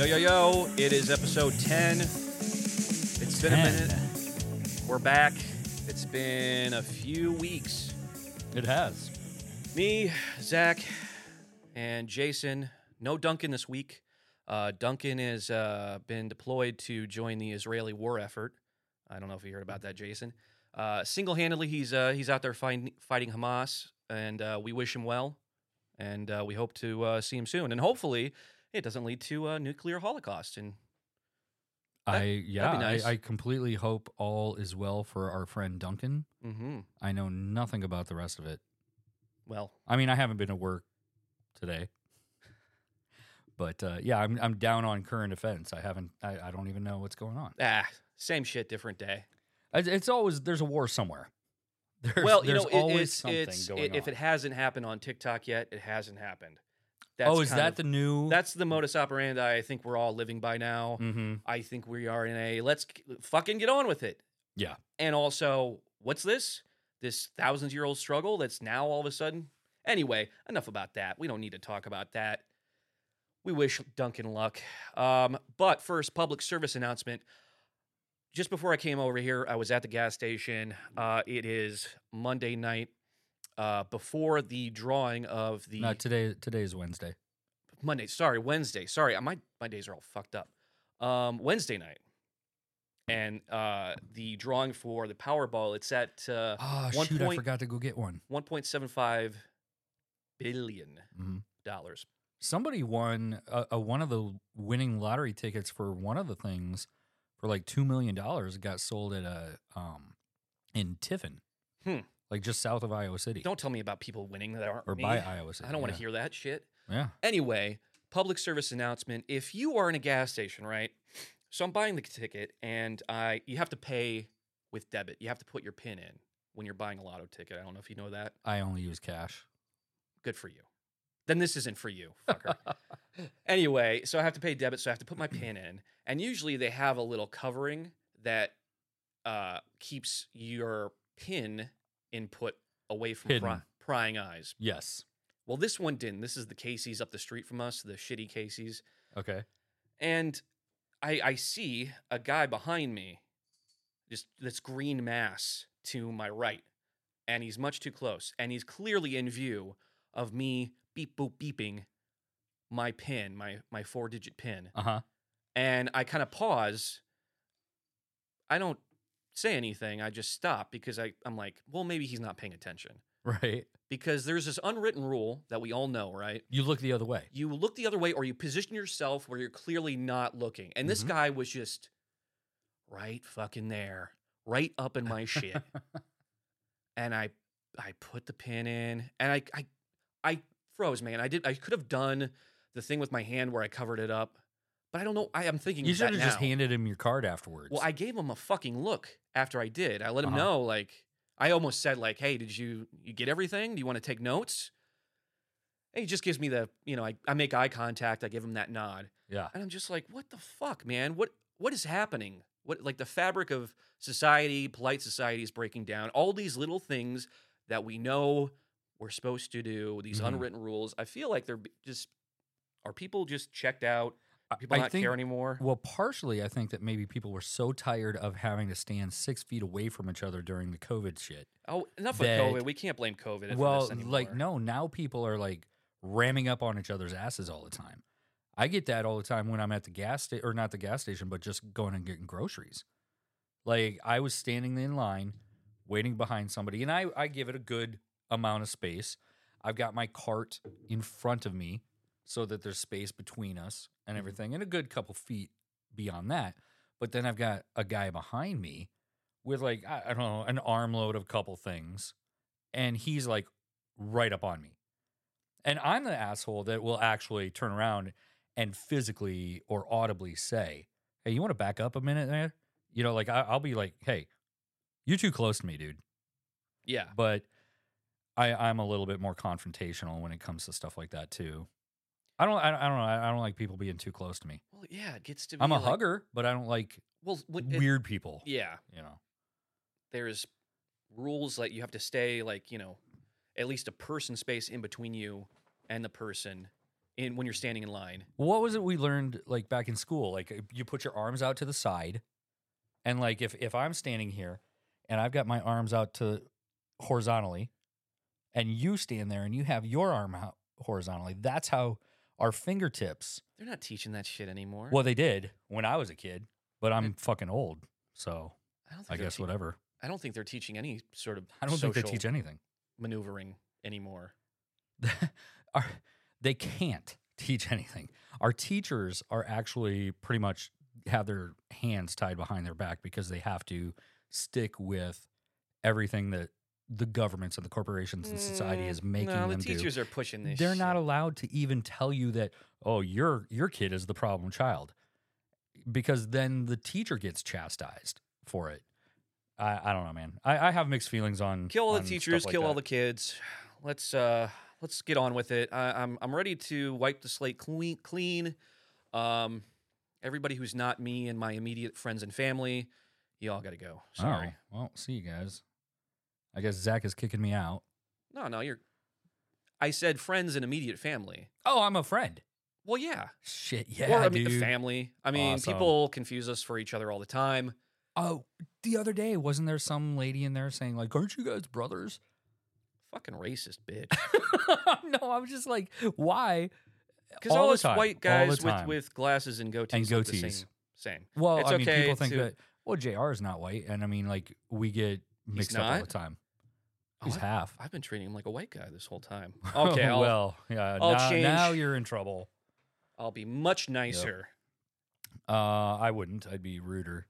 Yo, yo, yo. It is episode 10. It's been a minute. We're back. It's been a few weeks. It has. Me, Zach, and Jason. No Duncan this week. Uh, Duncan has uh, been deployed to join the Israeli war effort. I don't know if you heard about that, Jason. Uh, single-handedly, he's uh, he's out there fighting fighting Hamas, and uh, we wish him well, and uh, we hope to uh, see him soon, and hopefully, it doesn't lead to a nuclear holocaust. And That- I yeah, nice. I, I completely hope all is well for our friend Duncan. hmm I know nothing about the rest of it. well, I mean, I haven't been to work today, but uh, yeah, I'm I'm down on current events. I haven't. I, I don't even know what's going on. ah, same shit, different day. It's, it's always there's a war somewhere. There's, well, you there's know, it, always it's, something it's going it, on. if it hasn't happened on TikTok yet, it hasn't happened. Oh, is that of- the new? That's the modus operandi I think we're all living by now. mm-hmm. I think we are in a let's fucking get on with it. Yeah. And also, what's this? This thousands year old struggle that's now all of a sudden. Anyway, enough about that. We don't need to talk about that. We wish Duncan luck. Um, but first, public service announcement. Just before I came over here, I was at the gas station. Uh, it is Monday night uh, before the drawing of the No, today today is Wednesday. Monday. Sorry, Wednesday. Sorry, my my days are all fucked up. Um, Wednesday night, and uh, the drawing for the Powerball. It's at uh, Oh one shoot! I forgot to go get one. one point seven five billion hmm dollars. Somebody won a, a one of the winning lottery tickets for one of the things for like two million dollars. Got sold at a um in Tiffin, Hmm. Like just south of Iowa City, Don't tell me about people winning that aren't or me. by Iowa City. I don't want yeah. to hear that shit. Yeah, Anyway, public service announcement. If you are in a gas station, right? So I'm buying the ticket, and I you have to pay with debit. You have to put your PIN in when you're buying a lotto ticket. I don't know if you know that. I only use cash. Good for you. Then this isn't for you, fucker. anyway, so I have to pay debit, so I have to put my PIN in, and usually they have a little covering that uh, keeps your PIN input away from Hidden. pry- prying eyes. Yes. Well, this one didn't. This is the Casey's up the street from us, the shitty Casey's. Okay. And I, I see a guy behind me, just this green mass to my right, and he's much too close, and he's clearly in view of me beep boop beeping my pin, my my four digit pin, Uh huh. and I kind of pause. I don't say anything. I just stop because I I'm like, well, maybe he's not paying attention Right. because there's this unwritten rule that we all know, right? You look the other way. you look the other way or you position yourself where you're clearly not looking. And this Mhm. guy was just right fucking there, right up in my shit. and I I put the pin in and I I I froze, man. I did I could have done the thing with my hand where I covered it up, but I don't know. I am thinking You should have just now. handed him your card afterwards. Well, I gave him a fucking look after I did. I let him Uh-huh. know, like, I almost said, like, hey, did you you get everything? Do you want to take notes? And he just gives me the, you know, I, I make eye contact, I give him that nod. yeah. And I'm just like, what the fuck, man? What what is happening? What like the fabric of society, polite society is breaking down. All these little things that we know we're supposed to do, these Mhm. unwritten rules. I feel like they're just are people just checked out? I- People I not think- care anymore? Well, partially, I think that maybe people were so tired of having to stand six feet away from each other during the COVID shit. Oh, enough that- of COVID. We can't blame COVID. for well, like no, now people are like ramming up on each other's asses all the time. I get that all the time when I'm at the gas station, or not the gas station, but just going and getting groceries. Like I was standing in line, waiting behind somebody, and I I give it a good amount of space. I've got my cart in front of me, so that there's space between us and Mhm. everything, and a good couple feet beyond that. But then I've got a guy behind me with like I, I don't know an armload of couple things, and he's like right up on me. And I'm the asshole that will actually turn around and physically or audibly say, Hey, you want to back up a minute there? You know, like I, I'll be like, Hey, you're too close to me, dude. yeah, But I, I'm a little bit more confrontational when it comes to stuff like that too. I don't, I, don't- I don't know. I don't like people being too close to me. well, yeah, it gets to. Be I'm a like- hugger, but I don't like Well, when it- weird people. yeah, You know, there's rules that you have to stay like you know, at least a person space in between you and the person, in when you're standing in line. What was it we learned like back in school? Like uh, you put your arms out to the side, and like if if I'm standing here and I've got my arms out to horizontally, and you stand there and you have your arm out horizontally, that's how our fingertips. They're not teaching that shit anymore. Well, they did when I was a kid, but I'm fucking old, so I, don't think I guess te- whatever. I don't think they're teaching any sort of. I don't think they teach anything. maneuvering anymore. Our, they can't teach anything. Our teachers are actually pretty much have their hands tied behind their back because they have to stick with everything that the governments and the corporations and society is making Mm, no, them the do. teachers are pushing this. They're not allowed to even tell you that oh your your kid is the problem child because then the teacher gets chastised for it. I, I don't know, man. I, I have mixed feelings on kill all on the teachers, like kill all the kids. Let's uh let's get on with it. I, I'm I'm ready to wipe the slate clean. Clean. Um, everybody who's not me and my immediate friends and family, you all got to go. Sorry. Oh, well, see you guys. I guess Zach is kicking me out. No, no, you're. I said friends and immediate family. Oh, I'm a friend. Well, yeah. Shit, yeah, or I mean, dude. the family. I mean, Awesome. people confuse us for each other all the time. oh, the other day, wasn't there some lady in there saying like, "Aren't you guys brothers?" Fucking racist bitch. no, I was just like, why? Because All all, the us time, white all the guys with, time. with glasses and goatees And look the goatees. same. Same. Well, It's I mean, okay people think to- that. Well, Jr. is not white, and I mean, like, we get mixed up all not? the time. Oh, He's I- half. I've been treating him like a white guy this whole time. Okay, I'll, well, yeah. I'll now, now you're in trouble. I'll be much nicer. Uh, I wouldn't. I'd be ruder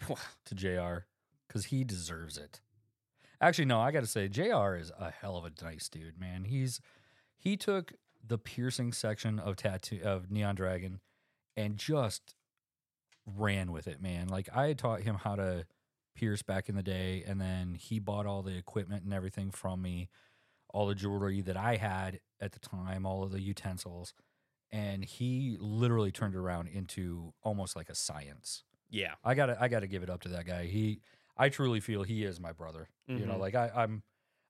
to Jr. because he deserves it. Actually, no, I got to say, Jr. is a hell of a nice dude, man. He's he took the piercing section of tattoo of Neon Dragon and just ran with it, man. Like I taught him how to pierce back in the day, and then he bought all the equipment and everything from me, all the jewelry that I had at the time, all of the utensils, and he literally turned it around into almost like a science. yeah. I gotta I gotta give it up to that guy. He I truly feel he is my brother. You know, Mhm. like I, I'm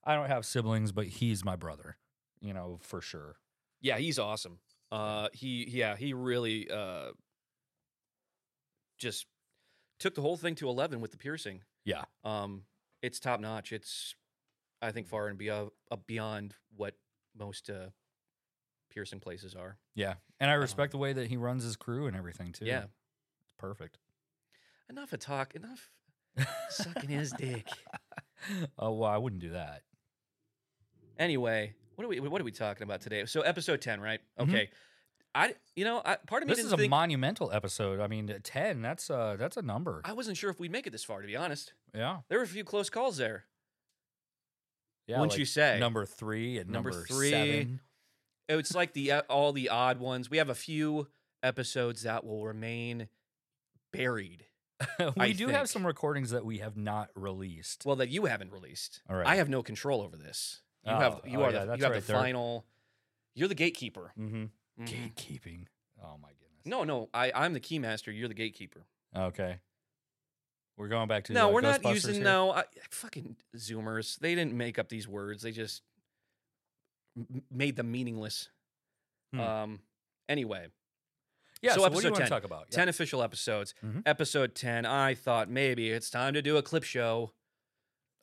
I don't have siblings, but he's my brother. You know, for sure. Yeah, he's awesome. Uh, he yeah, he really uh, just took the whole thing to eleven with the piercing. Yeah. Um, it's top notch. It's I think far and beyond uh, beyond what most uh, piercing places are. Yeah. And I respect the way that he runs his crew and everything too. Yeah. It's perfect. Enough of talk. Enough sucking his dick. Oh well, I wouldn't do that. Anyway, what are we what are we talking about today? So episode ten, right? Mhm. Okay. I you know I, part of me This is a think monumental episode. I mean, ten. That's uh that's a number. I wasn't sure if we'd make it this far. To be honest, yeah. there were a few close calls there. Yeah. Wouldn't like you say? number three and Number number, three. seven. It's like the uh, all the odd ones. We have a few episodes that will remain buried. we I do have some recordings that we have not released. Well, that you haven't released. All right. I have no control over this. You have Oh, you oh, are yeah, the you have right the there. final. You're the gatekeeper. mm-hmm. Mhm. Gatekeeping. Oh my goodness. No, no, I I'm the keymaster. You're the gatekeeper. Okay. We're going back to no, uh, we're not using here? no I, fucking Zoomers. They didn't make up these words. They just m- made them meaningless. Hmm. Um. Anyway, Yeah. so So, what do episode want 10. to talk about? Yeah. 10 official episodes. Mhm. Episode 10, I thought maybe it's time to do a clip show,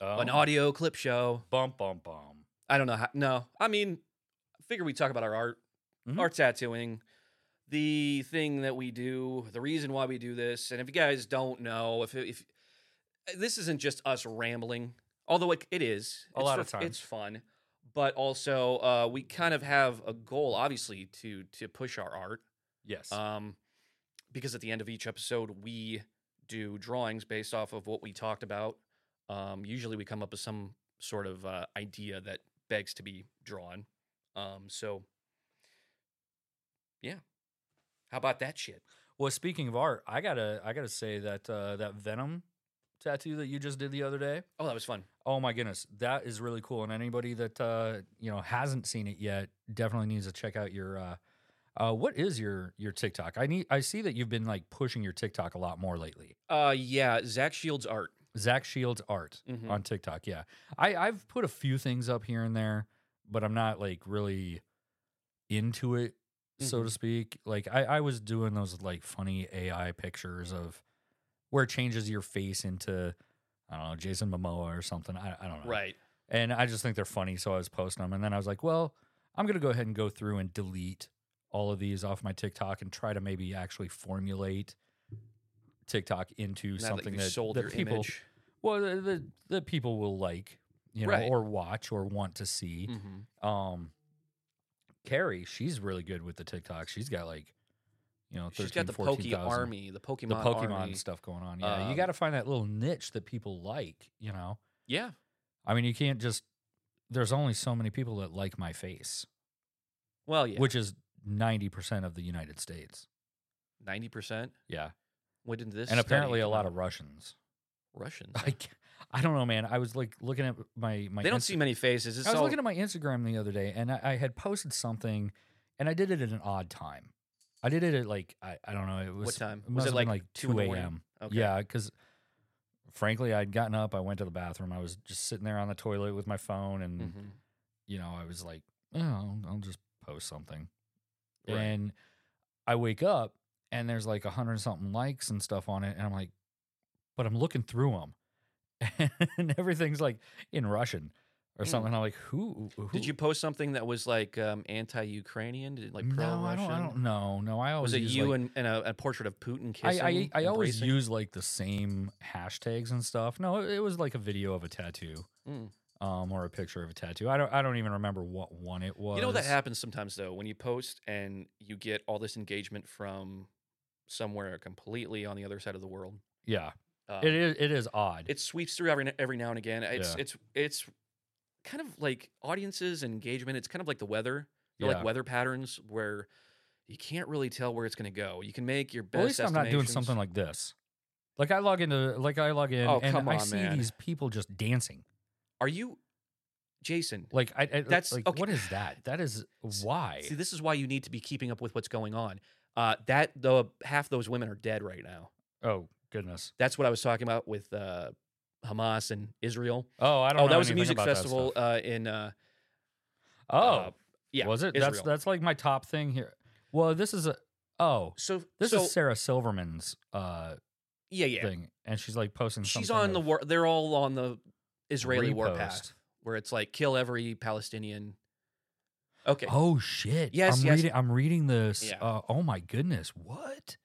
an Oh. audio clip show. Bum bum bum. I don't know how. No, I mean, I figure we talk about our art, Mhm. our tattooing, the thing that we do, the reason why we do this. And if you guys don't know, if, if this isn't just us rambling, although it, it is A lot of times. it's fun. But also, uh, we kind of have a goal, obviously, to to push our art. Yes. Um, because at the end of each episode, we do drawings based off of what we talked about. Um, usually, we come up with some sort of uh, idea that begs to be drawn. Um, so, yeah. How about that shit? well, speaking of art, I gotta I gotta say that uh, that Venom tattoo that you just did the other day. Oh, that was fun. Oh my goodness, that is really cool. And anybody that uh, you know hasn't seen it yet definitely needs to check out your. Uh, uh, what is your your TikTok? I need. I see that you've been like pushing your TikTok a lot more lately. Uh, yeah, Zach Shields art. Zach Shields art Mhm. on TikTok. Yeah, I I've put a few things up here and there, but I'm not like really into it so to Mhm. speak. Like I, I was doing those like funny AI pictures of where it changes your face into I don't know Jason Momoa or something. I, I don't know. Right. And I just think they're funny, so I was posting them. And then I was like, well, I'm gonna go ahead and go through and delete all of these off my TikTok and try to maybe actually formulate TikTok into that something you that, that people image. well the, the, the people will like, you know, Right. or watch or want to see. Mhm. Um, Carrie, she's really good with the TikTok. She's got like, you know, 13, She's got the 14,000 Poke Army, the Pokemon, the Pokemon Army. stuff going on. Yeah, you Um, got to find that little niche that people like. You know, Yeah. I mean, you can't just. There's only so many people that like my face, Well, yeah. which is ninety percent of the United States. Ninety percent. Yeah, When did this? and apparently a lot out? of Russians. Russians. I, I don't know, man. I was like looking at my my. they don't Insta- see many faces. It's I was all, looking at my Instagram the other day, and I, I had posted something, and I did it at an odd time. I did it at like I, I don't know. It was what time? It Was it like like two in two the morning? a.m. Okay. Yeah, because frankly, I'd gotten up, I went to the bathroom, I was just sitting there on the toilet with my phone, and Mhm. you know, I was like, oh, I'll, I'll just post something, Right. and I wake up, and there's like a hundred something likes and stuff on it, and I'm like, but I'm looking through them, and everything's like in Russian or Mm. something. I'm like, who, who? Did you post something that was like um, anti-Ukrainian? Did it like no, pro-Russian? I don't. I don't know. No, I always Was it use, you like, and, and a, a portrait of Putin kissing? I I always use like the same hashtags and stuff. No, it, it was like a video of a tattoo, Mm. um, or a picture of a tattoo. I don't I don't even remember what one it was. You know that happens sometimes though when you post and you get all this engagement from somewhere completely on the other side of the world. Yeah, Um, it is. It is odd. It sweeps through every every now and again. It's Yeah. it's it's kind of like audiences and engagement. It's kind of like the weather. Yeah. like weather patterns where you can't really tell where it's going to go. You can make your best. Well, at least I'm not doing something like this. Like I log into like I log in Oh, and come I see man. these people just dancing. Are you, Jason? Like I, I That's- like okay. what is that? That is why. See, this is why you need to be keeping up with what's going on. Uh, that the half those women are dead right now. oh goodness. That's what I was talking about with uh, Hamas and Israel. Oh, I don't. Oh, know that was a music festival uh, in. Uh, oh, uh, yeah, was it? That's Israel. that's like my top thing here. Well, this is a. Oh, so this so, is Sarah Silverman's uh yeah yeah. thing, and she's like posting. She's something on the war. They're all on the Israeli repost. warpath, where it's like kill every Palestinian. Okay. Oh shit! Yes, I'm yes. reading. I'm reading this. Yeah. Uh, oh my goodness! What?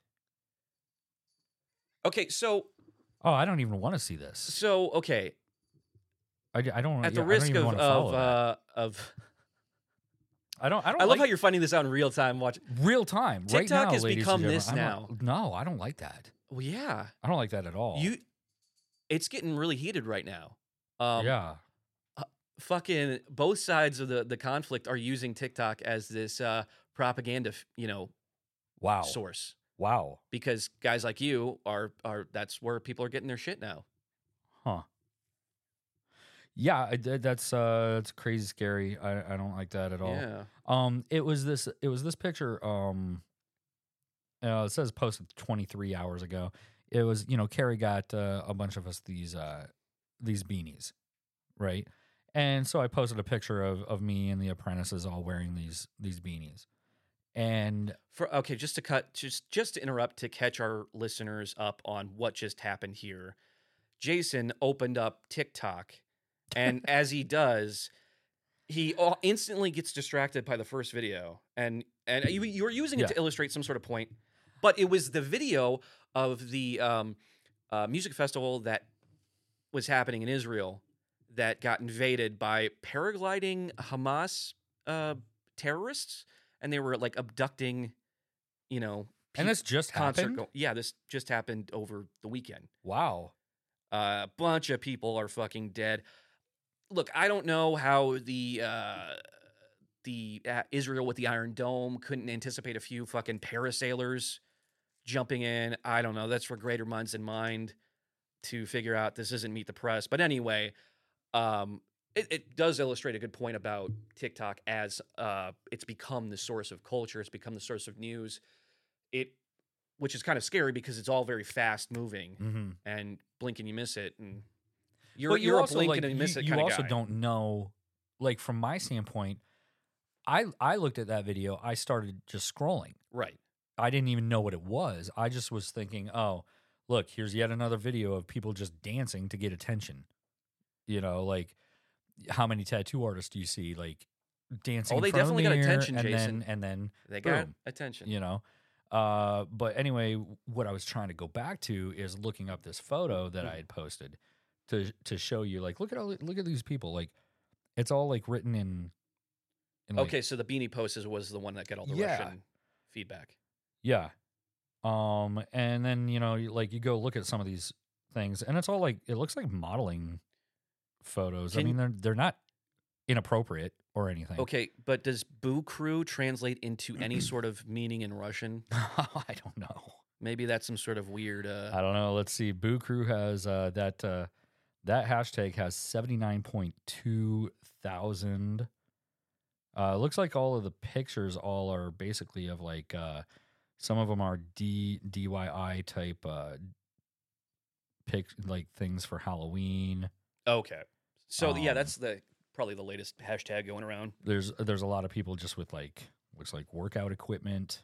Okay. So Oh, I don't even want to see this. so okay. I, I don't. At yeah, the I don't risk even of wanna follow of that. uh, of, I don't. I don't. I love like how you're finding this out in real time. Watch. real time. right TikTok now, has ladies become this gentlemen. Not- no, I don't like that. Well, yeah. I don't like that at all. You. It's getting really heated right now. Um, yeah. fucking both sides of the the conflict are using TikTok as this uh propaganda, f- you know, Wow. source wow. because guys like you are are that's where people are getting their shit now. Huh. Yeah, that's uh, that's crazy scary. I, I don't like that at all. Yeah. Um, it was this. It was this picture. Um, uh, it says posted 23 hours ago. It was you know Carrie got uh, a bunch of us these uh these beanies, right? And so I posted a picture of of me and the apprentices all wearing these these beanies, and For okay, just to cut just just to interrupt to catch our listeners up on what just happened here. Jason opened up TikTok and as he does, he instantly gets distracted by the first video and and you, you were using it Yeah. to illustrate some sort of point, but it was the video of the um, uh, music festival that was happening in Israel that got invaded by paragliding Hamas uh, terrorists, and they were like abducting, you know, and this just happened. go- yeah, this just happened over the weekend. wow. Uh, a bunch of people are fucking dead. Look, I don't know how the uh, the uh, Israel with the Iron Dome couldn't anticipate a few fucking parasailers jumping in. I don't know. That's for greater minds than mine to figure out. This isn't meet the press, but anyway, um, it, it does illustrate a good point about TikTok as uh, it's become the source of culture. It's become the source of news. It, which is kind of scary because it's all very fast moving Mm-hmm. and blink and you miss it and you're, but you you're also a blink like, and you miss you, it you also guy. don't know like from my standpoint I I looked at that video. I started just scrolling. Right. I didn't even know what it was. I just was thinking, oh, look, here's yet another video of people just dancing to get attention. You know, like how many tattoo artists do you see like dancing? Oh, they of the definitely got attention, and Jason. Then, and then They got attention. you know. Uh, but anyway, what I was trying to go back to is looking up this photo that I had posted to to show you, like, look at all look at these people, like, it's all like written in. in like, Okay, so the beanie post is, was the one that got all the Yeah. Russian feedback. Yeah. Um, and then you know, like you go look at some of these things, and it's all like it looks like modeling photos. I mean, they're they're not inappropriate or anything. Okay, but does Boo Crew translate into any sort of meaning in Russian? I don't know. Maybe that's some sort of weird. Uh, I don't know. Let's see. Boo Crew has uh, that uh, that hashtag has seventy nine point two thousand. Uh, looks like all of the pictures all are basically of like uh, some of them are D DIY type uh, pic like things for Halloween. okay, so yeah, Um, that's the probably the latest hashtag going around. There's there's a lot of people just with like looks like workout equipment.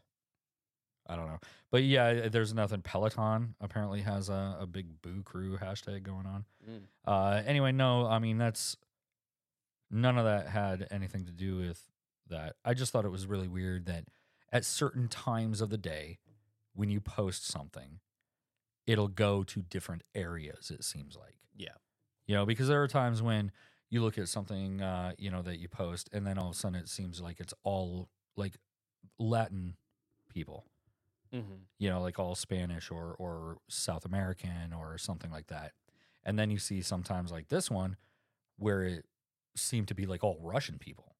I don't know, but yeah, there's nothing. Peloton apparently has a, a big Boo Crew hashtag going on. Mm. Uh, anyway, no, I mean that's none of that had anything to do with that. I just thought it was really weird that at certain times of the day, when you post something, it'll go to different areas. It seems like Yeah. You know because there are times when you look at something uh, you know that you post, and then all of a sudden it seems like it's all like Latin people hmm you know, like all Spanish or or South American or something like that. And then you see sometimes like this one where it seemed to be like all Russian people.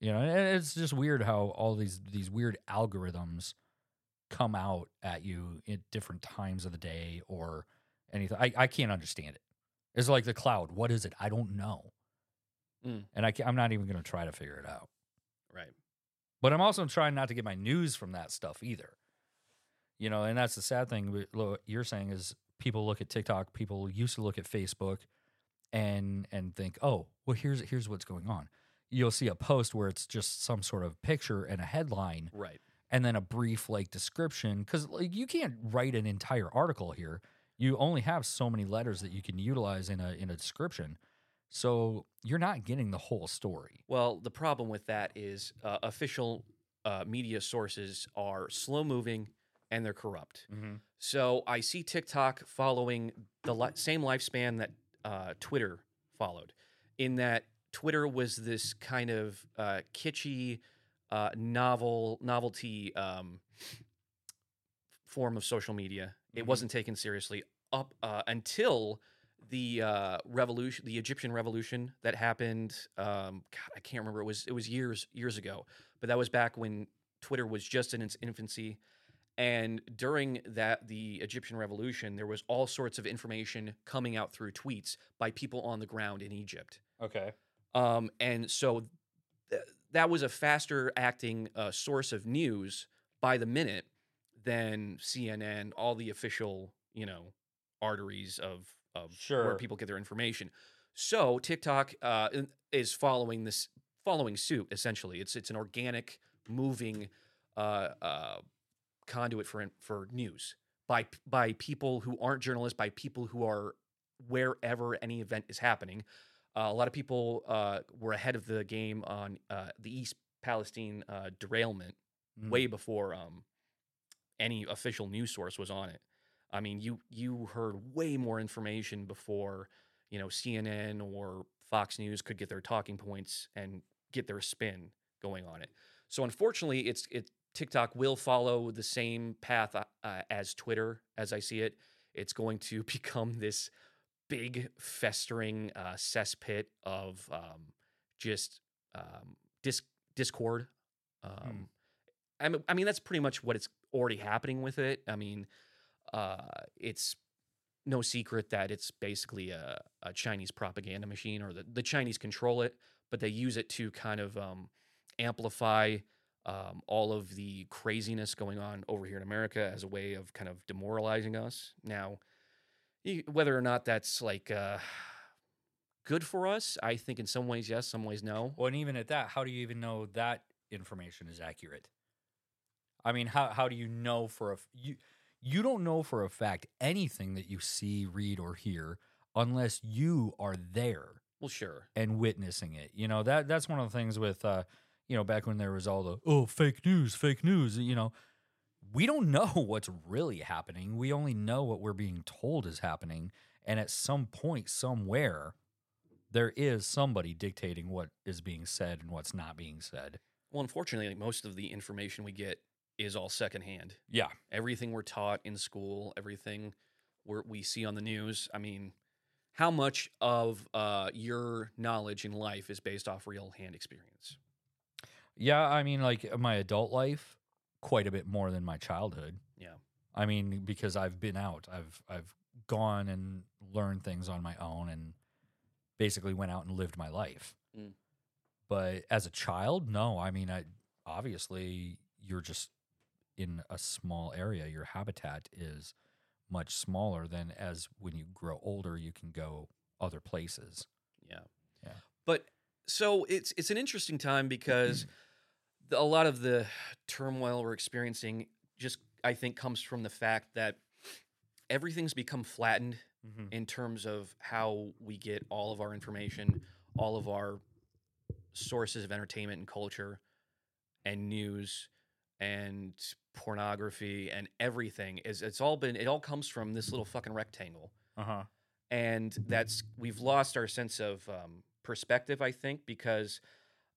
You know, and it's just weird how all these these weird algorithms come out at you at different times of the day or anything. I, I can't understand it. It's like the cloud. What is it? I don't know. Mm. And I can't, I'm not even going to try to figure it out. Right. But I'm also trying not to get my news from that stuff either. You know, and that's the sad thing. you're saying is people look at TikTok. People used to look at Facebook, and and think, oh, well, here's here's what's going on. You'll see a post where it's just some sort of picture and a headline, Right. and then a brief like description. Because like you can't write an entire article here. You only have so many letters that you can utilize in a in a description. So you're not getting the whole story. Well, the problem with that is uh, official uh, media sources are slow moving and they're corrupt. So I see TikTok following the li- same lifespan that uh, Twitter followed, in that Twitter was this kind of uh, kitschy, uh, novel novelty um, form of social media. It Mhm. wasn't taken seriously up uh, until the uh, revolution, the Egyptian revolution that happened. Um, God, I can't remember. It was it was years years ago, but that was back when Twitter was just in its infancy. And during that, the Egyptian revolution, there was all sorts of information coming out through tweets by people on the ground in Egypt. Okay. Um, and so th- that was a faster acting uh, source of news by the minute than CNN, all the official, you know, arteries of of where people get their information. So TikTok uh, is following this, following suit. Essentially, it's it's an organic, moving uh, uh, conduit for for news by by people who aren't journalists, by people who are wherever any event is happening. Uh, a lot of people uh, were ahead of the game on uh, the East Palestine uh, derailment Mm. way before um, any official news source was on it. I mean, you you heard way more information before you know CNN or Fox News could get their talking points and get their spin going on it. So unfortunately, it's it TikTok will follow the same path uh, uh, as Twitter, as I see it. It's going to become this big festering uh, cesspit of um, just um, dis- discord. Um, I, I mean, that's pretty much what it's already happening with it. I mean, uh, it's no secret that it's basically a, a Chinese propaganda machine, or the, the Chinese control it, but they use it to kind of um, amplify um, all of the craziness going on over here in America as a way of kind of demoralizing us. Now, whether or not that's like uh, good for us, I think in some ways yes, some ways no. Well, and even at that, how do you even know that information is accurate. I mean, how how do you know for a you you don't know for a fact anything that you see, read, or hear unless you are there Well, sure. and witnessing it. You know that that's one of the things with uh, you know back when there was all the oh fake news, fake news. You know, we don't know what's really happening. We only know what we're being told is happening, and at some point, somewhere, there is somebody dictating what is being said and what's not being said. Well, unfortunately, most of the information we get is all secondhand. Yeah, Everything we're taught in school, everything we're, we see on the news. I mean, how much of uh, your knowledge in life is based off real hand experience? yeah. I mean, like my adult life, quite a bit more than my childhood. Yeah. I mean, because I've been out, I've I've gone and learned things on my own, and basically went out and lived my life. Mm. But as a child, no. I mean, I obviously you're just in a small area. Your habitat is much smaller than as when you grow older, you can go other places. Yeah. Yeah. But so it's it's an interesting time because the, a lot of the turmoil we're experiencing just I think comes from the fact that everything's become flattened mm-hmm. in terms of how we get all of our information, all of our sources of entertainment and culture and news and pornography and everything is it's all been it all comes from this little fucking rectangle Uh huh. and that's we've lost our sense of um, perspective i think because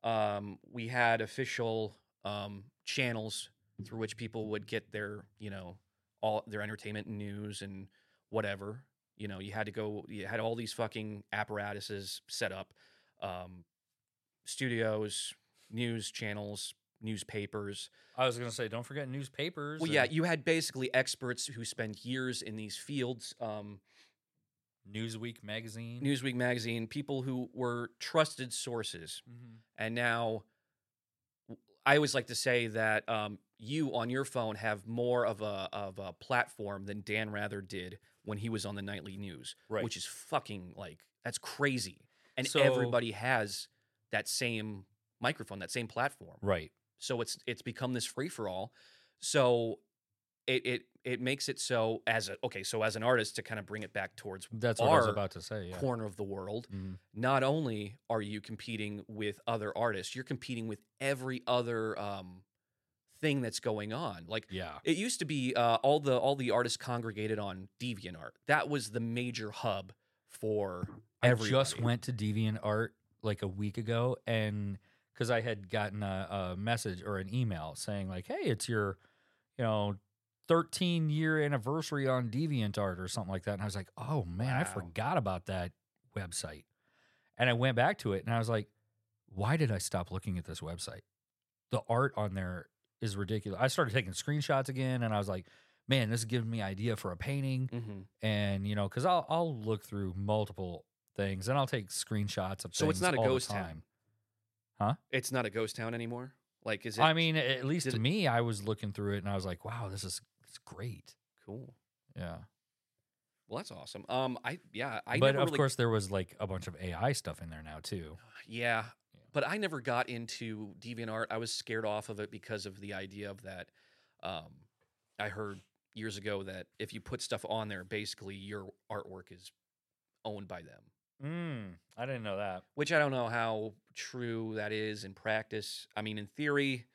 um, we had official um, channels through which people would get their you know all their entertainment and news and whatever you know you had to go you had all these fucking apparatuses set up um, studios news channels newspapers I was gonna say, don't forget newspapers. well yeah you had basically experts who spend years in these fields um, Newsweek magazine. Newsweek magazine, people who were trusted sources. Mhm. And now I always like to say that um, you on your phone have more of a of a platform than Dan Rather did when he was on the nightly news, Right. which is fucking like that's crazy. And So- everybody has that same microphone, that same platform. Right. So it's it's become this free for all. So it it it makes it so as a okay, so as an artist to kind of bring it back towards That's what I was about to say. Yeah. corner of the world, Mhm. not only are you competing with other artists, you're competing with every other um, thing that's going on. Like Yeah. it used to be, uh, all the all the artists congregated on DeviantArt. That was the major hub for I just went to DeviantArt like a week ago, and because I had gotten a, a message or an email saying like, "Hey, it's your, you know, 13 year anniversary on DeviantArt or something like that," and I was like, "Oh man, I forgot about that website," and I went back to it, and I was like, "Why did I stop looking at this website? The art on there is ridiculous." I started taking screenshots again, and I was like. Man, this is giving me idea for a painting Mhm. and you know because I'll I'll look through multiple things and I'll take screenshots of So it's not a ghost town? Time. It's not a ghost town anymore. Like, is it I mean, at least to it- me, I was looking through it and I was like, wow, this is it's great. cool? Yeah, Well, that's awesome. Um, I yeah, I but of really course there was like a bunch of AI stuff in there now too. Yeah, Yeah. but I never got into DeviantArt. I was scared off of it because of the idea of that. Um, I heard years ago that if you put stuff on there, basically your artwork is owned by them. Mm, I didn't know that. Which I don't know how true that is in practice. I mean, in theory,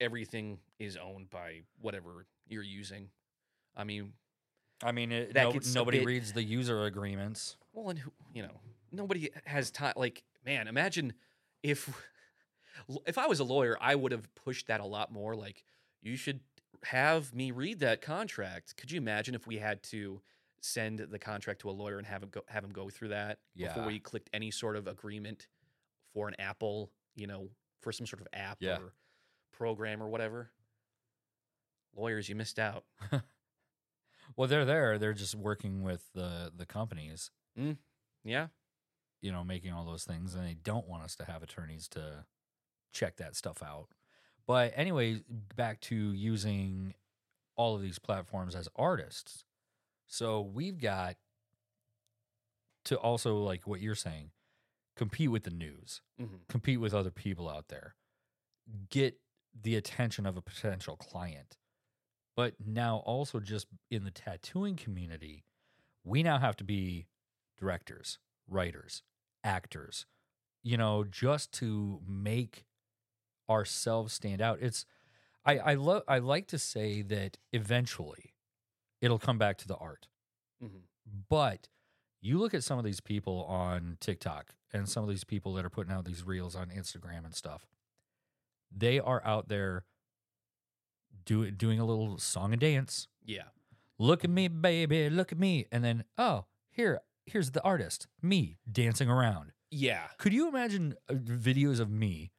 everything is owned by whatever you're using. I mean, I mean, it, That no- gets nobody bit- reads the user agreements. Well, and who, you know, nobody has time. Like, man, imagine if if I was a lawyer, I would have pushed that a lot more. Like, you should have me read that contract. Could you imagine if we had to send the contract to a lawyer and have him go have him go through that before Yeah. we clicked any sort of agreement for an Apple, you know, for some sort of app Yeah. or program or whatever? Lawyers, you missed out. Well, they're there. They're just working with the the companies, mm, Yeah. you know, making all those things, and they don't want us to have attorneys to check that stuff out. But anyway, back to using all of these platforms as artists. So we've got to also like what you're saying, compete with the news, hmm compete with other people out there. get the attention of a potential client. But now also just in the tattooing community, we now have to be directors, writers, actors, you know, just to make ourselves stand out. It's I I love I like to say that eventually it'll come back to the art. Mhm. But you look at some of these people on TikTok and some of these people that are putting out these reels on Instagram and stuff. They are out there do, doing a little song and dance. Yeah. Look at me, baby, look at me. And then, oh, here, here's the artist, me dancing around. Yeah. Could you imagine uh, videos of me,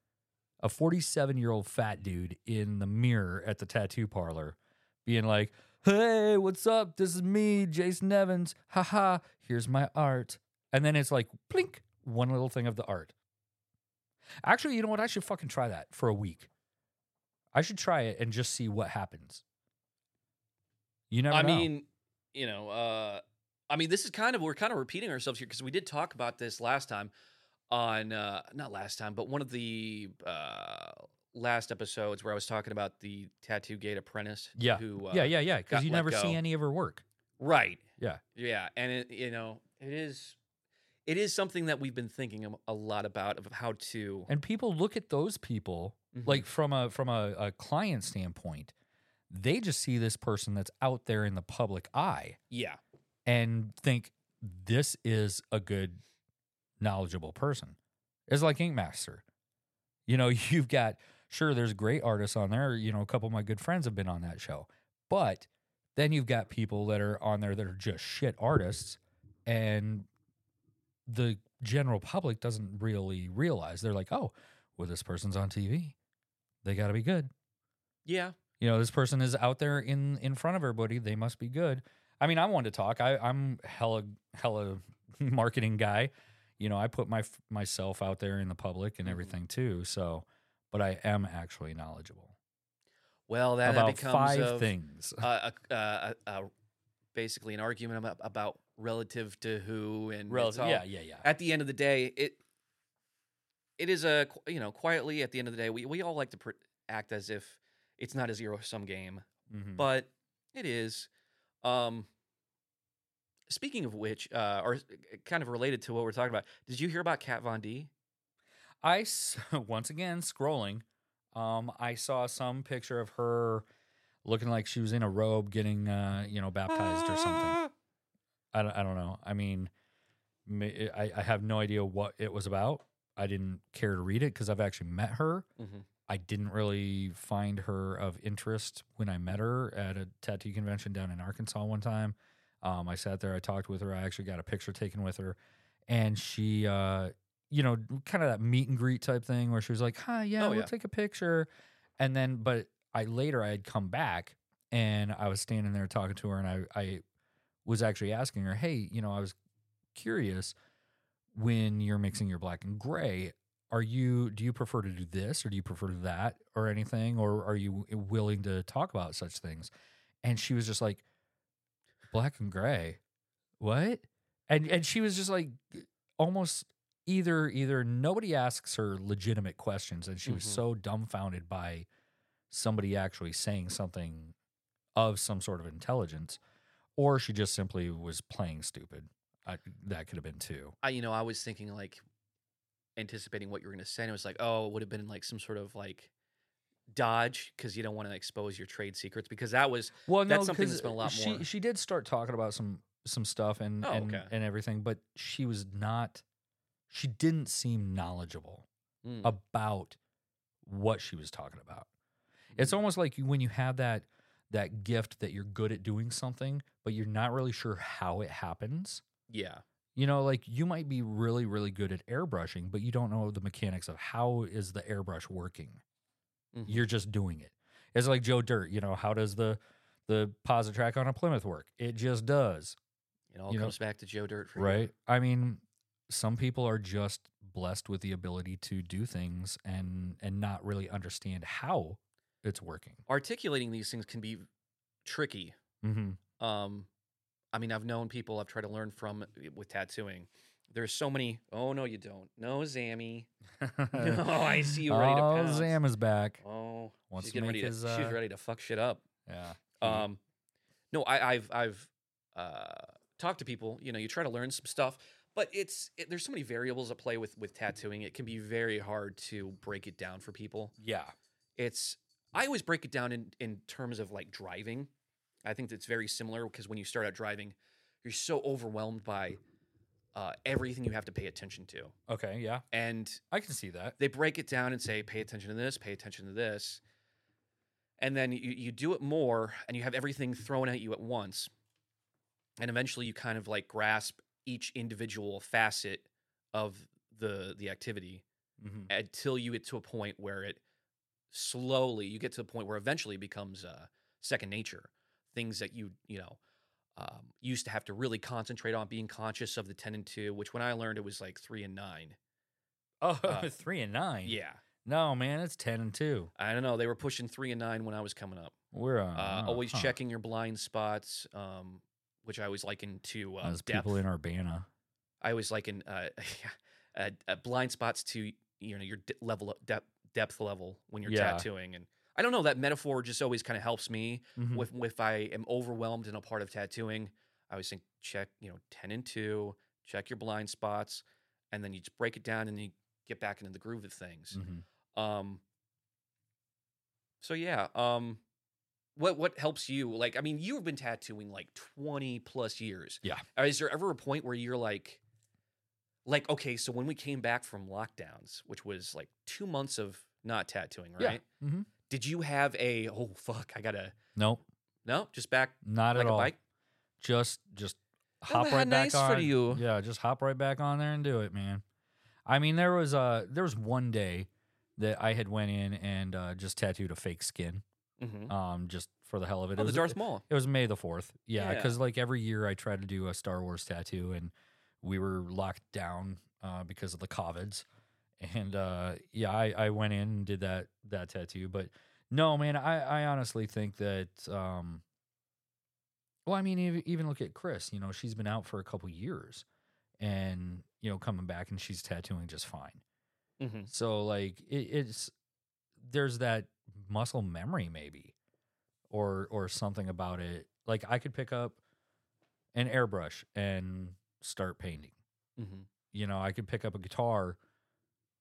a 47 year old fat dude in the mirror at the tattoo parlor, being like, hey, what's up? This is me, Jason Evans. Haha, here's my art. And then it's like, blink, one little thing of the art. Actually, you know what? I should fucking try that for a week. I should try it and just see what happens. You never I know. mean, you know, uh, I mean, this is kind of we're kind of repeating ourselves here because we did talk about this last time on uh, not last time, but one of the uh, last episodes where I was talking about the tattoo gate apprentice. yeah. Who, uh, yeah, yeah, yeah. Because you never see any of her work. Right. Yeah. Yeah, and it, you know, it is it is something that we've been thinking a- lot about of how to And people look at those people Mhm. like from a from a, a client standpoint, they just see this person that's out there in the public eye yeah. and think this is a good, knowledgeable person. It's like Ink Master. You know, you've got sure there's great artists on there. You know, a couple of my good friends have been on that show, but then you've got people that are on there that are just shit artists, and the general public doesn't really realize. They're like, oh, well, this person's on TV. They got to be good Yeah. you know this person is out there in in front of everybody they must be good i mean i want to talk I, i'm hella hella marketing guy you know i put my myself out there in the public and Mhm. everything too so but i am actually knowledgeable Well, that about becomes five of, things uh, a, uh, a, a, basically an argument about, about relative to who and it's all- yeah yeah yeah At the end of the day, it it is a you know quietly at the end of the day we we all like to pr- act as if it's not a zero sum game, Mhm. but it is. Um, speaking of which, uh, or kind of related to what we're talking about, did you hear about Kat Von D? I once again scrolling um i saw some picture of her looking like she was in a robe getting uh you know baptized or something I don't, I don't know. I mean, I, I have no idea what it was about. I didn't care to read it because I've actually met her. Mhm. I didn't really find her of interest when I met her at a tattoo convention down in Arkansas one time. Um, I sat there, I talked with her, I actually got a picture taken with her, and she, uh, you know, kind of that meet and greet type thing where she was like, "Hi, yeah, Oh, we'll yeah. take a picture," and then, but I later I had come back and I was standing there talking to her, and I, I was actually asking her, "Hey, you know, I was curious when you're mixing your black and gray, are you do you prefer to do this or do you prefer that or anything or are you willing to talk about such things?" And she was just like, "Black and gray, what?" And and she was just like, almost either either nobody asks her legitimate questions, and she was Mhm. so dumbfounded by somebody actually saying something of some sort of intelligence, or she just simply was playing stupid. I, that could have been too. I you know I was thinking like anticipating what you were going to say. And it was like, oh, it would have been like some sort of like dodge because you don't want to expose your trade secrets because that was Well, That's no, something 'cause that's been a lot she, more- She did start talking about some some stuff and Oh, and, okay. and everything, but she was not. She didn't seem knowledgeable mm, about what she was talking about. It's mm, almost like you, when you have that that gift that you're good at doing something, but you're not really sure how it happens. yeah. You know, like you might be really, really good at airbrushing, but you don't know the mechanics of how is the airbrush working. mhm. You're just doing it. It's like Joe Dirt. You know, how does the the Positrack on a Plymouth work? It just does, It all you know- comes back to Joe Dirt for you. right? I mean, some people are just blessed with the ability to do things and and not really understand how it's working. Articulating these things can be tricky. Mm-hmm. Um, I mean, I've known people I've tried to learn from uh, with tattooing there's so many. Oh no, you don't. No, Zammy. No, I see you ready to oh, pounce. Zam is back. Oh, Wants she's getting ready his, to. uh, she's ready to fuck shit up. Yeah. Um, no, I, I've I've uh, talked to people. You know, you try to learn some stuff, but it's it, there's so many variables at play with with tattooing. It can be very hard to break it down for people. yeah. It's I always break it down in in terms of like driving. I think that's very similar because when you start out driving, you're so overwhelmed by uh, everything you have to pay attention to, Okay. Yeah. and I can see that. they break it down and say, pay attention to this, pay attention to this. And then you, you do it more and you have everything thrown at you at once. And eventually you kind of like grasp each individual facet of the the activity hmm until you get to a point where it slowly you get to a point where eventually it becomes uh, second nature. Things that you you know um, used to have to really concentrate on being conscious of the ten and two, which when I learned it was like three and nine. Oh, Uh, three and nine. Yeah, No, man, it's ten and two. I don't know. They were pushing three and nine when I was coming up. We're uh, Uh, always huh. checking your blind spots, um, which I always liken to uh, people in Urbana. I always liken uh, uh, uh, blind spots to you know your de- level of depth depth level when you're Yeah. tattooing, and I don't know that metaphor just always kind of helps me Mhm. with if I am overwhelmed in a part of tattooing. I always think check you know ten and two, check your blind spots, and then you just break it down and you get back into the groove of things. Mhm. Um. So yeah. Um. What what helps you? Like, I mean, you've been tattooing like twenty plus years. Yeah. Uh, Is there ever a point where you're like, like, okay, so when we came back from lockdowns, which was like two months of not tattooing, Yeah. right? Mm-hmm. Did you have a oh fuck, I gotta no no, just back not like at a all. bike? Just, just Oh, hop how right back nice for on. you. Yeah, just hop right back on there and do it, man. I mean, there was uh there was one day that I had went in and uh, just tattooed a fake skin, Mm-hmm. um, just for the hell of it. Oh, it the was, Darth Maul. It was May the fourth. Yeah, Yeah. because like every year I try to do a Star Wars tattoo, and we were locked down uh, because of the covids. And uh, yeah, I, I went in and did that that tattoo. But no, man, I, I honestly think that. Um, well, I mean, even look at Chris. You know, she's been out for a couple years, and you know, coming back and she's tattooing just fine. Mm-hmm. So like it, it's there's that muscle memory maybe or or something about it. Like I could pick up an airbrush and start painting. Mm-hmm. You know, I could pick up a guitar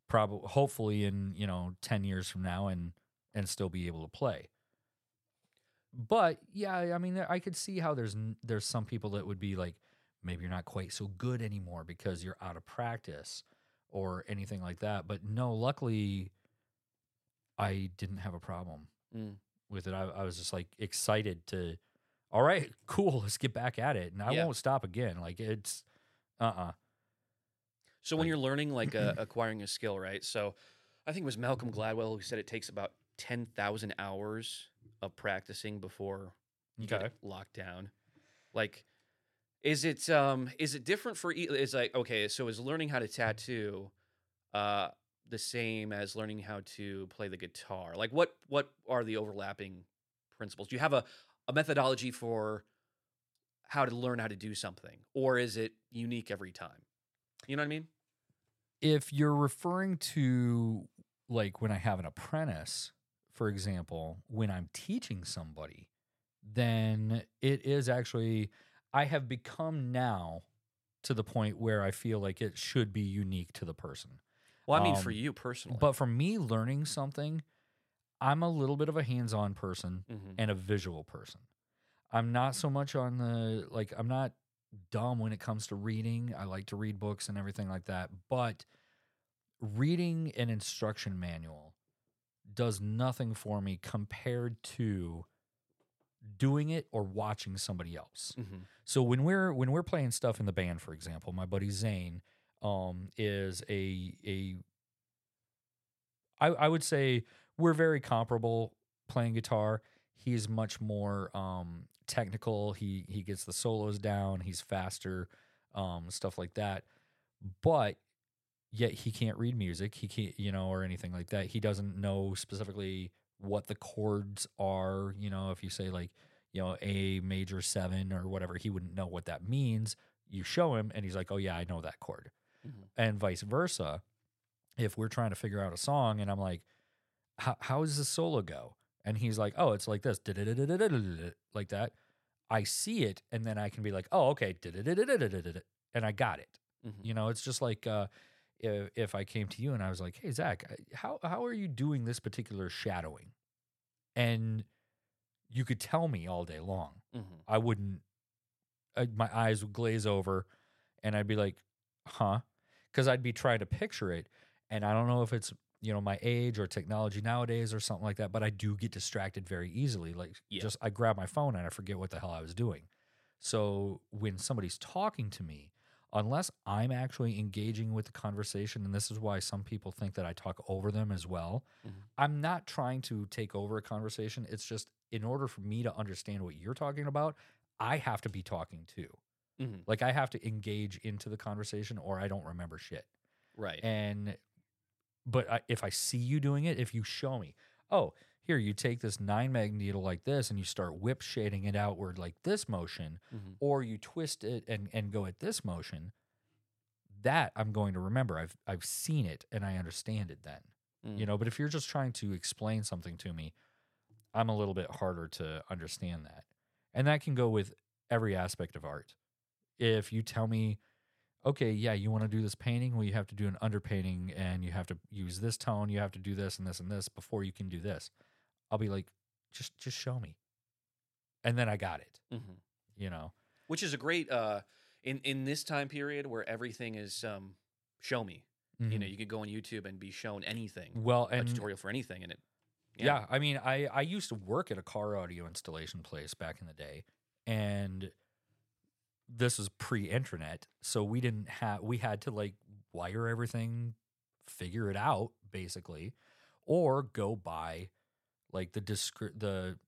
probably hopefully in, you know, 10 years from now and and still be able to play. But yeah, I mean I could see how there's there's some people that would be like maybe you're not quite so good anymore because you're out of practice or anything like that. But no, luckily, I didn't have a problem Mm. with it. I, I was just like excited to, all right, cool, let's get back at it. And I Yeah. won't stop again. Like it's, uh uh So when you're learning, like uh, acquiring a skill, right? So I think it was Malcolm Gladwell who said it takes about ten thousand hours of practicing before you get Okay. it locked down. Like, is it um is it different for? e- Is like okay, so is learning how to tattoo, uh, the same as learning how to play the guitar? Like, what what are the overlapping principles? Do you have a a methodology for how to learn how to do something, or is it unique every time? You know what I mean? If you're referring to like when I have an apprentice, for example, when I'm teaching somebody, then it is actually, I have become now to the point where I feel like it should be unique to the person. Well, I mean, for Um, you personally, But for me, learning something, I'm a little bit of a hands on person Mhm. and a visual person. I'm not so much on the, like, I'm not dumb when it comes to reading. I like to read books and everything like that. But reading an instruction manual does nothing for me compared to doing it or watching somebody else. Mhm. So when we're when we're playing stuff in the band, for example, my buddy Zane um, is a a I, I would say we're very comparable playing guitar. He's much more um, technical. He he gets the solos down. He's faster, um, stuff like that. But yet he can't read music. He can't, you know, or anything like that. He doesn't know specifically what the chords are. You know, if you say like, you know, A major seven or whatever, he wouldn't know what that means. You show him, and he's like, "Oh yeah, I know that chord." Mhm. and vice versa. If we're trying to figure out a song and I'm like, how, how does the solo go? And he's like, oh, it's like this, like that. I see it and then I can be like, oh, okay, and I got it. Mhm. You know, it's just like uh, if, if I came to you and I was like, hey, Zach, how, how are you doing this particular shadowing? And you could tell me all day long. Mhm. I wouldn't, I, my eyes would glaze over and I'd be like, huh? Because I'd be trying to picture it. And I don't know if it's, you know, my age or technology nowadays or something like that, but I do get distracted very easily. Like, Yeah. just I grab my phone and I forget what the hell I was doing. So when somebody's talking to me, unless I'm actually engaging with the conversation, and this is why some people think that I talk over them as well, Mhm. I'm not trying to take over a conversation. It's just in order for me to understand what you're talking about, I have to be talking too. Mhm. Like I have to engage into the conversation or I don't remember shit. Right. And but I, if I see you doing it, if you show me, oh, here you take this nine mag needle like this and you start whip shading it outward like this motion, Mhm. or you twist it and and go at this motion, that I'm going to remember. I've I've seen it and I understand it then. You Mm. know, but if you're just trying to explain something to me, I'm a little bit harder to understand that. And that can go with every aspect of art. If you tell me, okay, yeah, you want to do this painting, well, you have to do an underpainting and you have to use this tone, you have to do this and this and this before you can do this. I'll be like, just just show me. And then I got it, Mhm. you know. Which is a great uh in in this time period where everything is um show me. You know, Mhm. you could go on YouTube and be shown anything, well, a tutorial for anything, and it. Yeah. I mean, I I used to work at a car audio installation place back in the day, and this was pre-internet, so we didn't have we had to like wire everything, figure it out basically, or go buy like the discre- the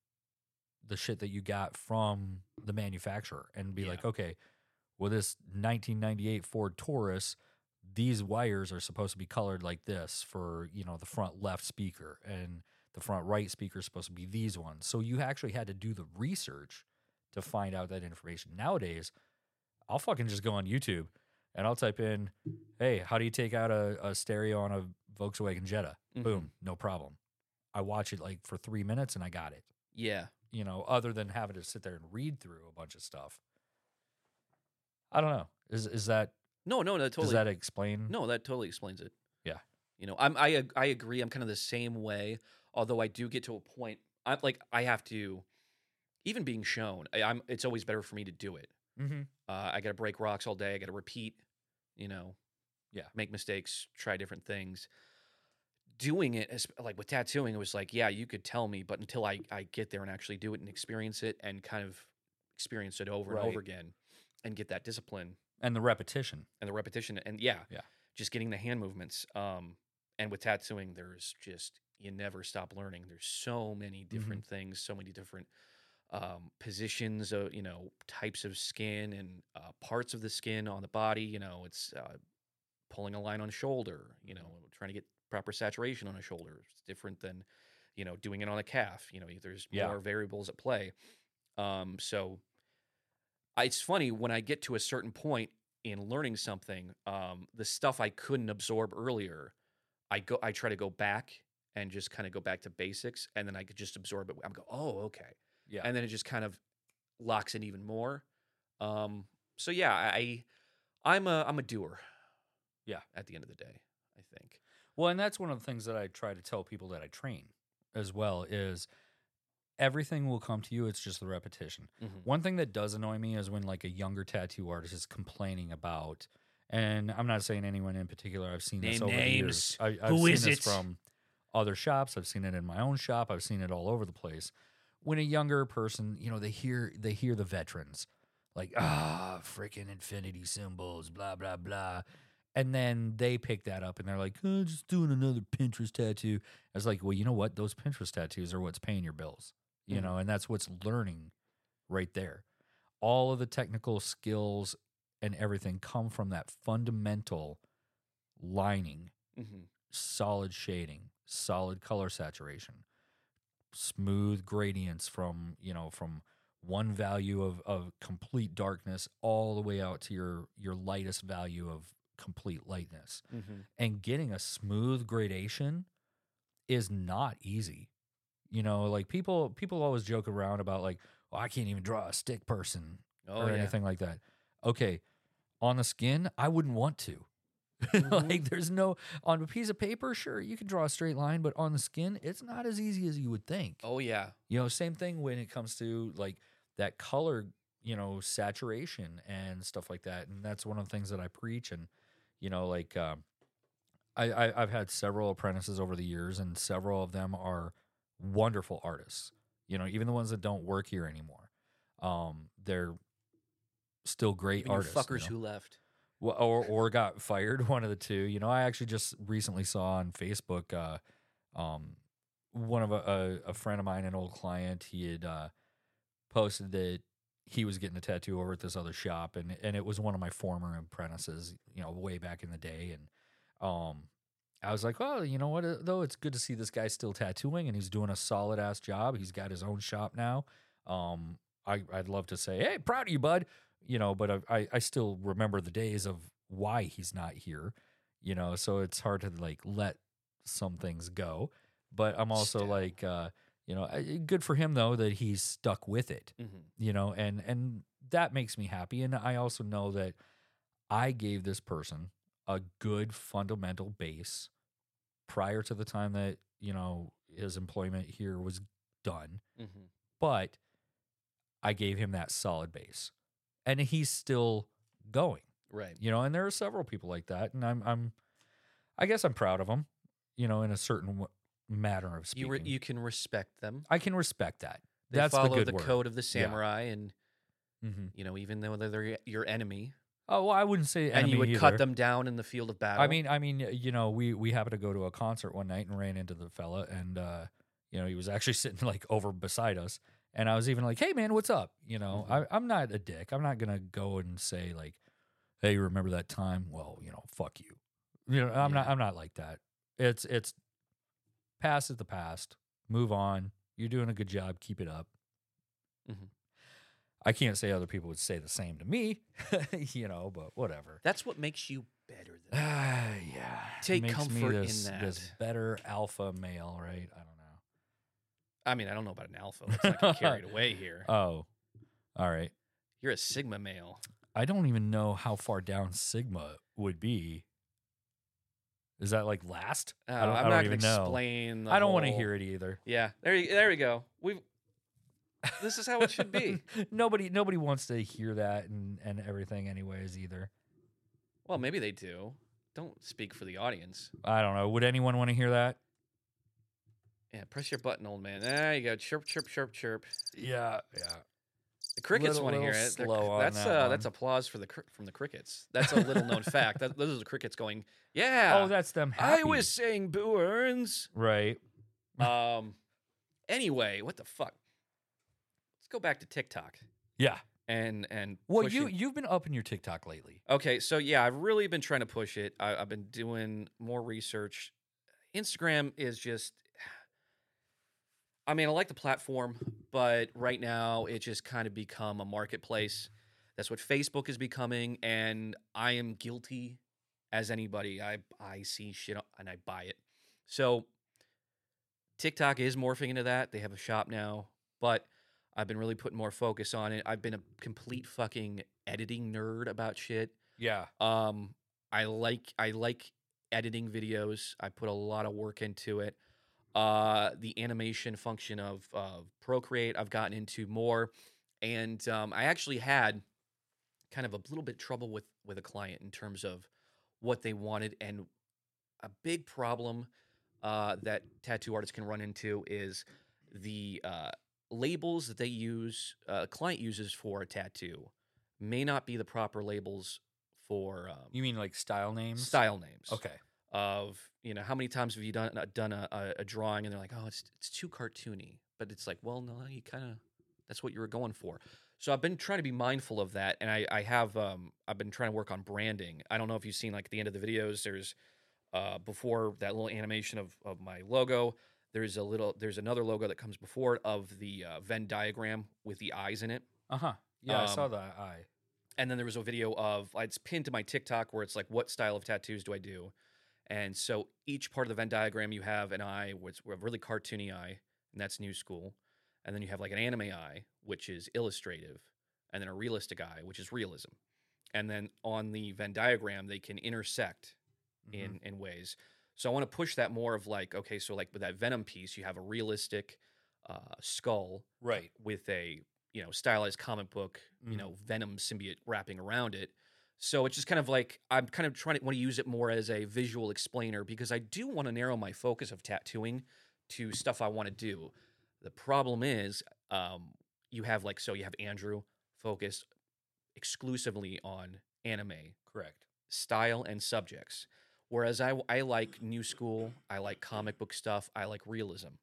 the shit that you got from the manufacturer and be Yeah. like, okay, well this 1998 Ford Taurus these wires are supposed to be colored like this for you know the front left speaker and the front right speaker is supposed to be these ones so you actually had to do the research to find out that information nowadays i'll fucking just go on youtube and i'll type in hey how do you take out a, a stereo on a volkswagen jetta Mhm. boom no problem i watch it like for three minutes and i got it Yeah. you know other than having to sit there and read through a bunch of stuff i don't know is is that No, no, that totally. does that explain No, that totally explains it. Yeah. You know, I'm I I agree. I'm kind of the same way. Although I do get to a point, I'm like I have to, even being shown, I, I'm. It's always better for me to do it. mm-hmm. Uh, I got to break rocks all day. I got to repeat. You know. Yeah. Make mistakes. Try different things. Doing it as like with tattooing, it was like, yeah, you could tell me, but until I I get there and actually do it and experience it and kind of experience it over and over again, and get that discipline and the repetition and the repetition and yeah Yeah. just getting the hand movements um and with tattooing there's just you never stop learning there's so many Mm-hmm. different things so many different um positions of you know types of skin and uh, parts of the skin on the body you know it's uh, pulling a line on shoulder you know trying to get proper saturation on a shoulder it's different than you know doing it on a calf you know there's Yeah. more variables at play um so I- it's funny when I get to a certain point in learning something, um, the stuff I couldn't absorb earlier, I go, I try to go back and just kind of go back to basics, and then I could just absorb it. I'm go, oh, okay, yeah and then it just kind of locks in even more. Um, so yeah, I, I'm a, I'm a doer. Yeah. At the end of the day, I think. Well, and that's one of the things that I try to tell people that I train as well is everything will come to you. It's just the repetition. Mhm. One thing that does annoy me is when like a younger tattoo artist is complaining about, and I'm not saying anyone in particular. I've seen this Name over the years. I, I've Who seen is this it? from other shops. I've seen it in my own shop. I've seen it all over the place. When a younger person, you know, they hear they hear the veterans like ah freaking infinity symbols, blah blah blah. And then they pick that up and they're like, oh, just doing another Pinterest tattoo. I was like, well, you know what? Those Pinterest tattoos are what's paying your bills, you Mhm. know, and that's what's learning right there. All of the technical skills and everything come from that fundamental lining, hmm solid shading, solid color saturation, smooth gradients from, you know, from one value of, of complete darkness all the way out to your your lightest value of complete lightness. Mm-hmm. And getting a smooth gradation is not easy. You know, like people people always joke around about like, oh, I can't even draw a stick person Oh or yeah. anything like that. Okay, on the skin, I wouldn't want to. Mhm. like, there's no on a piece of paper. Sure, you can draw a straight line, but on the skin, it's not as easy as you would think. Oh yeah. You know, same thing when it comes to like that color, you know, saturation and stuff like that. And that's one of the things that I preach. And you know, like um, I, I I've had several apprentices over the years, and several of them are wonderful artists. You know, even the ones that don't work here anymore, um, they're still great you artists. you fuckers know? who left. Or or got fired, one of the two. You know, I actually just recently saw on Facebook, uh, um, one of a, a, a friend of mine, an old client, he had uh, posted that he was getting a tattoo over at this other shop, and and it was one of my former apprentices, you know, way back in the day, and um, I was like, well, you know what, uh, though, it's good to see this guy still tattooing, and he's doing a solid ass job. He's got his own shop now. Um, I I'd love to say, hey, proud of you, bud you know, but I- I, still remember the days of why he's not here, you know, so it's hard to like let some things go. But I'm also Still. like, uh, you know, good for him though that he's stuck with it, Mm-hmm. you know, and and that makes me happy. And I also know that I gave this person a good fundamental base prior to the time that you know his employment here was done Mm-hmm. but I gave him that solid base, and he's still going. Right. You know, and there are several people like that, and I'm, I'm, I guess I'm proud of them. You know, in a certain w- matter of You speaking, re- you can respect them. I can respect that. They That's follow the the code of the samurai, and Mhm. you know, even though they're your enemy, Oh well, I wouldn't say and you would cut them down in the field of battle. I mean, I mean, you know, we we happened to go to a concert one night and ran into the fella, and uh, you know, he was actually sitting like over beside us, and I was even like, "Hey, man, what's up?" You know, Mhm. I, I'm not a dick. I'm not gonna go and say like, "Hey, remember that time?" Well, you know, fuck you. You know, I'm not. I'm not like that. It's it's past is the past. Move on. You're doing a good job. Keep it up. Mhm. I can't say other people would say the same to me, you know, but whatever. that's what makes you better than. Ah, yeah. Take comfort me in this, This that. better alpha male, right? I don't I mean, I don't know about an alpha. Let's not get carried away here. Oh, all right. You're a sigma male. I don't even know how far down Sigma would be. Is that like last? Uh, I don't, I I'm don't not even gonna know. explain. The I don't want to hear it either. Yeah, there, you, there we go. We. This is how it should be. nobody, nobody wants to hear that and and everything, anyways. Either Well, maybe they do. Don't speak for the audience. I don't know. Would anyone want to hear that? Yeah, press your button, old man. There you go. Chirp, chirp, chirp, chirp. Yeah, yeah. The crickets want to hear it. They're- slow on that's that uh, one. that's applause for the cr- from the crickets. That's a little known fact. That, those are the crickets going. Yeah. Oh, that's them. I was saying Boo Earns. right. Um. anyway, what the fuck? Let's go back to TikTok Yeah. and and Well, pushing- you you've been up in your TikTok lately. Okay, so yeah, I've really been trying to push it. I, I've been doing more research. Instagram is just, I mean, I like the platform, but right now it just kind of become a marketplace. That's what Facebook is becoming, and I am guilty as anybody. I I see shit and I buy it. So TikTok is morphing into that. They have a shop now, but I've been really putting more focus on it. I've been a complete fucking editing nerd about shit. Yeah. Um, I like I like editing videos. I put a lot of work into it. Uh, the animation function of of Procreate I've gotten into more, and um, I actually had kind of a little bit trouble with with a client in terms of what they wanted, and a big problem uh, that tattoo artists can run into is the uh, labels that they use, uh, a client uses for a tattoo, may not be the proper labels for um, You mean like style names? style names. Okay. Of you know, how many times have you done uh, done a, a, drawing and they're like, oh, it's it's too cartoony, but it's like, well, no, you kind of that's what you were going for. So I've been trying to be mindful of that, and I I have um I've been trying to work on branding. I don't know if you've seen like at the end of the videos, there's uh before that little animation of of my logo. There's a little there's another logo that comes before it of the uh, Venn diagram with the eyes in it. Uh huh. Yeah, I saw Um, that eye. and then there was a video of it's pinned to my TikTok where it's like, what style of tattoos do I do? And so each part of the Venn diagram, you have an eye, which a really cartoony eye, and that's new school. And then you have like an anime eye, which is illustrative, and then a realistic eye, which is realism. And then on the Venn diagram, they can intersect Mhm. in in ways. So I want to push that more of like, okay, so like with that Venom piece, you have a realistic uh, skull right. with a you know stylized comic book, you Mhm. know Venom symbiote wrapping around it. So it's just kind of like I'm kind of trying to want to use it more as a visual explainer because I do want to narrow my focus of tattooing to stuff I want to do. The problem is, um, you have like so you have Andrew focused exclusively on anime Correct. style and subjects. Whereas I, I like new school, I like comic book stuff, I like realism,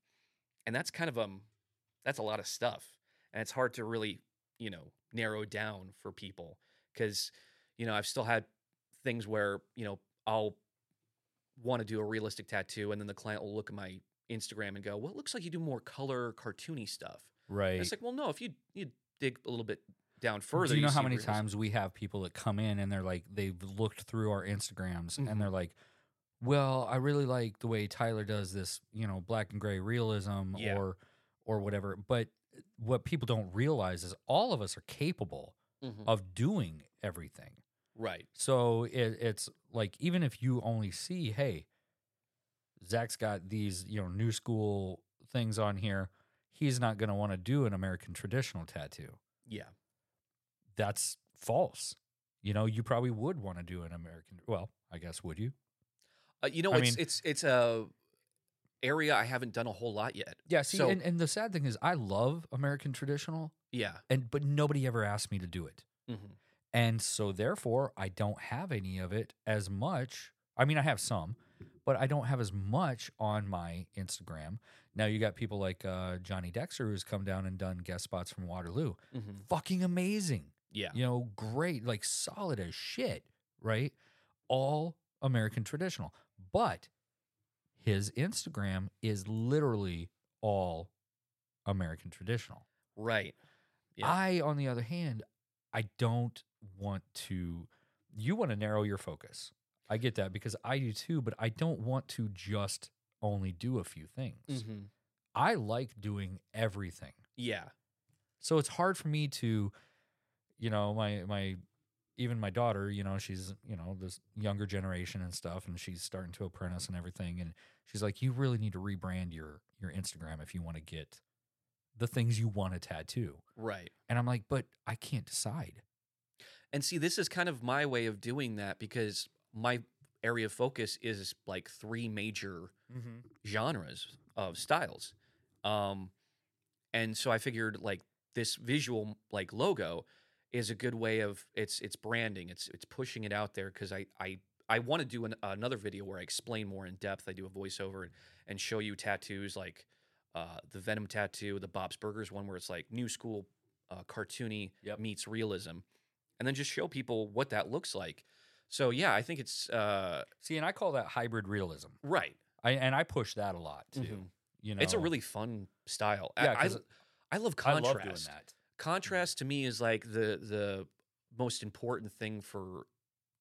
and that's kind of um, that's a lot of stuff, and it's hard to really you know narrow down for people because you know I've still had things where you know I'll want to do a realistic tattoo, and then the client will look at my Instagram and go, "Well, it looks like you do more color cartoony stuff." And Right. it's like, well, no, if you you dig a little bit down further, Do you know how many realism. times we have people that come in and they're like they've looked through our Instagrams Mhm. and they're like, "Well, I really like the way Tyler does this, you know, black and gray realism Yeah. or or whatever." But what people don't realize is all of us are capable Mhm. of doing everything. Right? So it, it's like even if you only see, hey, Zach's got these, you know, new school things on here, he's not going to want to do an American traditional tattoo. Yeah. That's false. You know, you probably would want to do an American. Well, I guess would you? Uh, you know, I it's mean- it's it's a area I haven't done a whole lot yet. Yeah. See, So- and, and the sad thing is, I love American traditional, Yeah. and but nobody ever asked me to do it, hmm and so therefore I don't have any of it as much. I mean, I have some, but I don't have as much on my Instagram. Now you got people like uh, Johnny Dexter who's come down and done guest spots from Waterloo. hmm Fucking amazing. Yeah. you know, great, like solid as shit, right? All American traditional. But his Instagram is literally all American traditional. Right. Yeah. I, on the other hand, I don't want to, you want to narrow your focus. I get that because I do too, but I don't want to just only do a few things. hmm I like doing everything. Yeah. So it's hard for me to, you know, my my even my daughter, you know, she's you know this younger generation and stuff, and she's starting to apprentice and everything, and she's like, you really need to rebrand your your Instagram if you want to get the things you want to tattoo. Right. And I'm like, but I can't decide. And see, this is kind of my way of doing that because my area of focus is like three major genres of styles. Um, and so I figured like this visual like logo is a good way of it's it's branding. It's it's pushing it out there because I I I want to do an, another video where I explain more in depth. I do a voiceover and, and show you tattoos like uh, the Venom tattoo, the Bob's Burgers one where it's like new school uh, cartoony Yep. meets realism, and then just show people what that looks like. So yeah, I think it's uh, See, and I call that hybrid realism. right. I and I push that a lot too. Mhm. You know, It's a really fun style. I- yeah. I, 'cause I love I contrast. love doing that. Contrast to me is like the the most important thing for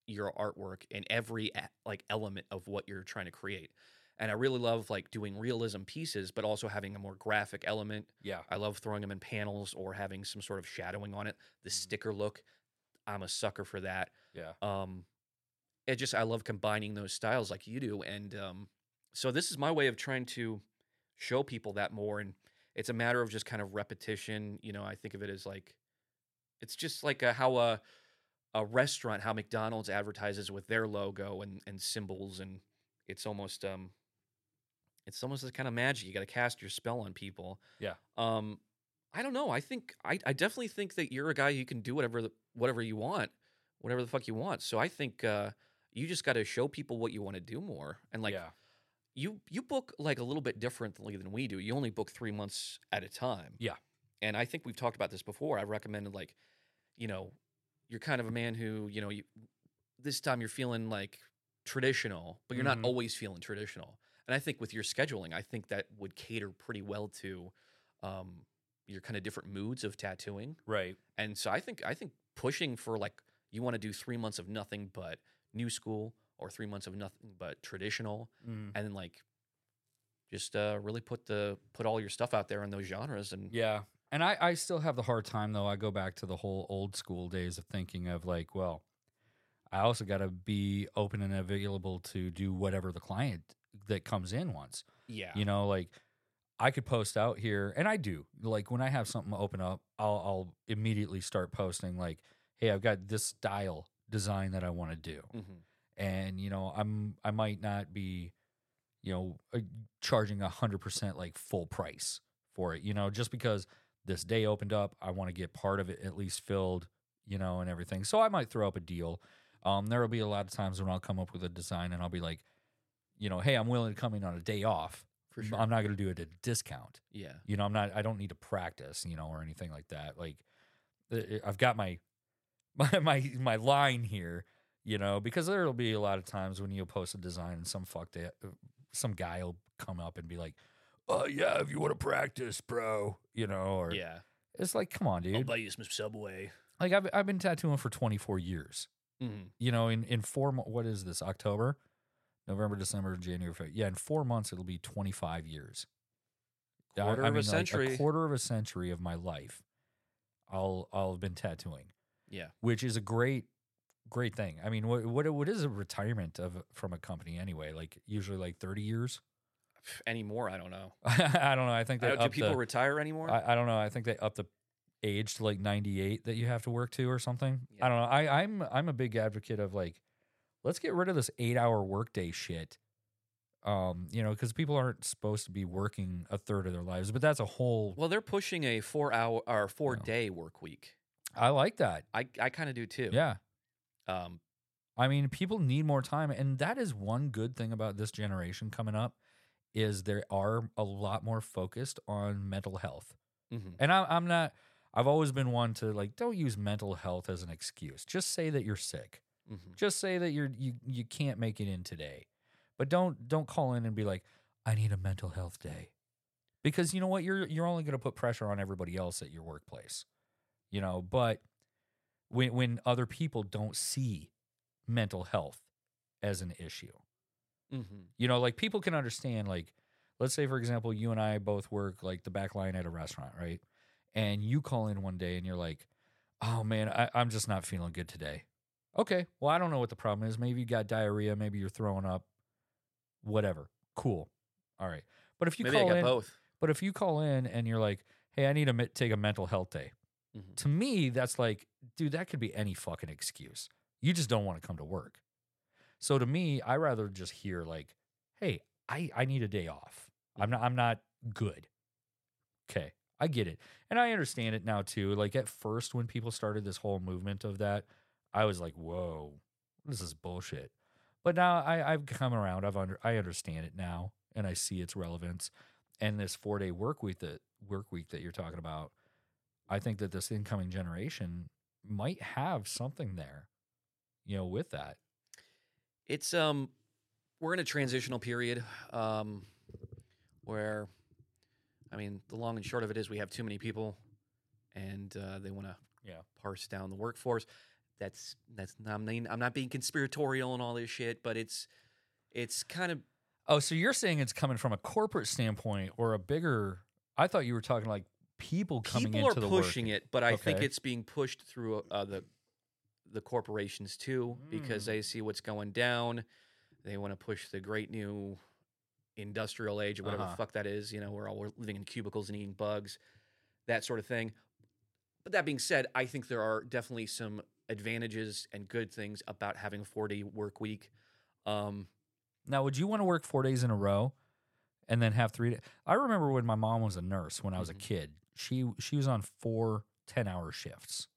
your artwork and every like element of what you're trying to create. And I really love like doing realism pieces, but also having a more graphic element. Yeah, I love throwing them in panels or having some sort of shadowing on it. The Mhm. sticker look, I'm a sucker for that. yeah. Um, it just I love combining those styles like you do, and um, so this is my way of trying to show people that more. And it's a matter of just kind of repetition. You know, I think of it as like it's just like a, how a a restaurant, how McDonald's advertises with their logo and and symbols, and it's almost um, it's almost this kind of magic. You got to cast your spell on people. Yeah. Um, I don't know. I think I, I definitely think that you're a guy who can do whatever the, whatever you want, whatever the fuck you want. So I think uh, you just got to show people what you want to do more. And like yeah. you you book like a little bit differently than we do. You only book three months at a time. Yeah. And I think we've talked about this before. I've recommended like, you know, you're kind of a man who you know you this time you're feeling like traditional, but you're Mhm. not always feeling traditional. And I think with your scheduling, I think that would cater pretty well to um, your kind of different moods of tattooing. Right. And so I think I think pushing for like you want to do three months of nothing but new school or three months of nothing but traditional, Mm. and then like just uh, really put the put all your stuff out there in those genres. And Yeah. And I, I still have the hard time though. I go back to the whole old school days of thinking of like, well, I also got to be open and available to do whatever the client that comes in wants. yeah, You know, like I could post out here, and I do. Like when I have something open up, I'll, I'll immediately start posting like, "Hey, I've got this style design that I want to do," hmm and you know, I'm I might not be, you know, uh, charging a hundred percent like full price for it. You know, just because this day opened up, I want to get part of it at least filled. You know, and everything. So I might throw up a deal. Um, there will be a lot of times when I'll come up with a design and I'll be like, you know, hey, I'm willing to come in on a day off. For sure. I'm not going to do it at a discount. yeah, You know, I'm not. I don't need to practice. You know, or anything like that. Like, uh, I've got my my my my line here. You know, because there'll be a lot of times when you'll post a design and some fuck that some guy will come up and be like, "Oh yeah, if you want to practice, bro," you know, or yeah. it's like, come on, dude. I'll buy you some Subway. Like I've I've been tattooing for 24 years. hmm You know, in in four what is this October, November, December, January, February. Yeah, in four months it'll be 25 years. I- Quarter I of a mean, like, century. a quarter of a century of my life, I'll I'll have been tattooing, Yeah, which is a great great thing. I mean, what what what is a retirement of from a company anyway? Like usually like 30 years. anymore. I don't know. I don't know. I think I they don't- do people the, retire anymore? I, I don't know. I think they up the age to like 98 that you have to work to or something. Yeah. I don't know. I, I'm I'm a big advocate of like, let's get rid of this eight hour workday shit. Um, you know, because people aren't supposed to be working a third of their lives, but that's a whole. well, they're pushing a four hour or four Yeah. day work week. I like that. I I kind of do too. Yeah. Um. I mean, people need more time, and that is one good thing about this generation coming up is they are a lot more focused on mental health. mhm. And I, I'm not. I've always been one to like don't use mental health as an excuse. Just say that you're sick. Mhm. Just say that you're you you can't make it in today. But don't don't call in and be like, I need a mental health day. Because you know what? You're you're only gonna put pressure on everybody else at your workplace. You know, but when when other people don't see mental health as an issue. Mhm. You know, like people can understand, like, let's say, for example, you and I both work like the back line at a restaurant, right? And you call in one day and you're like, oh man, I, I'm just not feeling good today. Okay, well, I don't know what the problem is. Maybe you got diarrhea, maybe you're throwing up, whatever. Cool. All right. But if you Maybe I call got in, both. but if you call in and you're like, hey, I need to take a mental health day, Mhm. to me, that's like, dude, that could be any fucking excuse. You just don't want to come to work. So to me, I rather just hear like, hey, I, I need a day off. I'm not I'm not good. Okay. I get it. And I understand it now too. Like at first when people started this whole movement of that, I was like, whoa, this is bullshit. But now I, I've come around. I've under I understand it now and I see its relevance. And this four day work week that work week that you're talking about, I think that this incoming generation might have something there, you know, with that. It's um, we're in a transitional period, um, where, I mean, the long and short of it is we have too many people, and uh, they want to Yeah. parse down the workforce. That's that's not, I mean, I'm not being conspiratorial and all this shit, but it's it's kind of Oh, so you're saying it's coming from a corporate standpoint or a bigger? I thought you were talking like people coming people into are the pushing work. it, but I think it's being pushed through uh, the the corporations too because Mm. they see what's going down. They want to push the great new industrial age or whatever Uh-huh. the fuck that is. You know, we're all we're living in cubicles and eating bugs, that sort of thing. But that being said, I think there are definitely some advantages and good things about having a four day work week. Um, Now, would you want to work four days in a row and then have three? Days? I remember when my mom was a nurse when I was Mhm. a kid. She she was on four 10 hour shifts.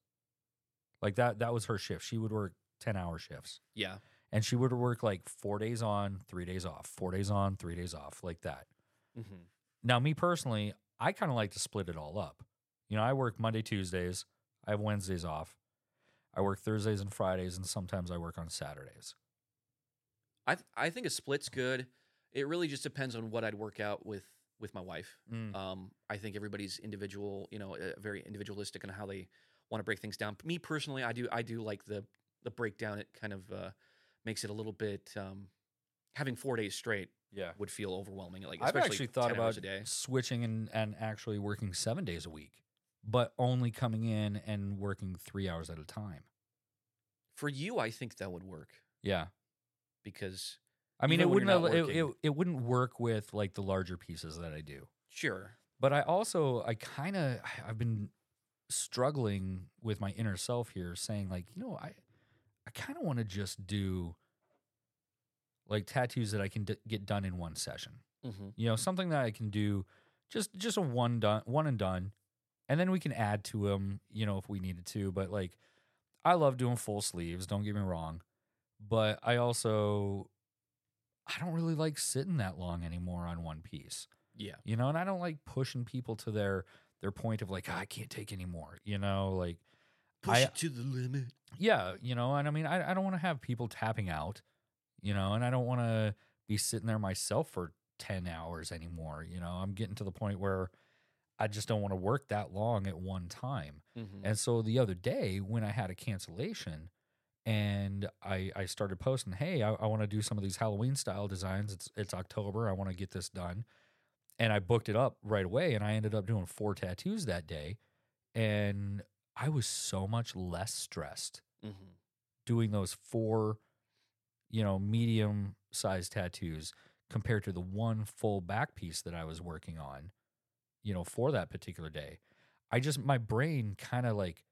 Like that that was her shift. She would work 10 hour shifts. yeah, And she would work like four days on, three days off, four days on, three days off, like that. hmm Now, me personally, I kind of like to split it all up. You know, I work Monday, Tuesdays, I have Wednesdays off. I work Thursdays and Fridays, and sometimes I work on Saturdays. I th- I think a split's good. It really just depends on what I'd work out with with my wife. Mm. Um, I think everybody's individual, you know, uh, very individualistic in how they want to break things down. Me personally, I do I do like the the breakdown. It kind of uh, makes it a little bit. Um, having four days straight Yeah. would feel overwhelming. Like I've actually thought about a day. switching and, and actually working seven days a week, but only coming in and working three hours at a time. For you, I think that would work Yeah. because I mean, it wouldn't al- it, it, it wouldn't work with like the larger pieces that I do. sure, But I also I kind of I've been struggling with my inner self here, saying like, you know, I I kind of want to just do like tattoos that I can d- get done in one session. mm-hmm. You know, something that I can do just just a one done one and done, and then we can add to them. You know, if we needed to. But like, I love doing full sleeves. Don't get me wrong, but I also I don't really like sitting that long anymore on one piece yeah, you know and i don't like pushing people to their their point of like "Ah, i can't take anymore you know like push I- it to the limit. yeah you know and i mean i, I don't want to have people tapping out you know and i don't want to be sitting there myself for 10 hours anymore you know i'm getting to the point where i just don't want to work that long at one time Mm-hmm. and so the other day when I had a cancellation and I, I started posting, hey, I, I want to do some of these Halloween style designs. It's it's October. I want to get this done. And I booked it up right away and I ended up doing four tattoos that day. And I was so much less stressed Mm-hmm. doing those four, you know, medium sized tattoos compared to the one full back piece that I was working on, you know, for that particular day. I just, my brain kind of like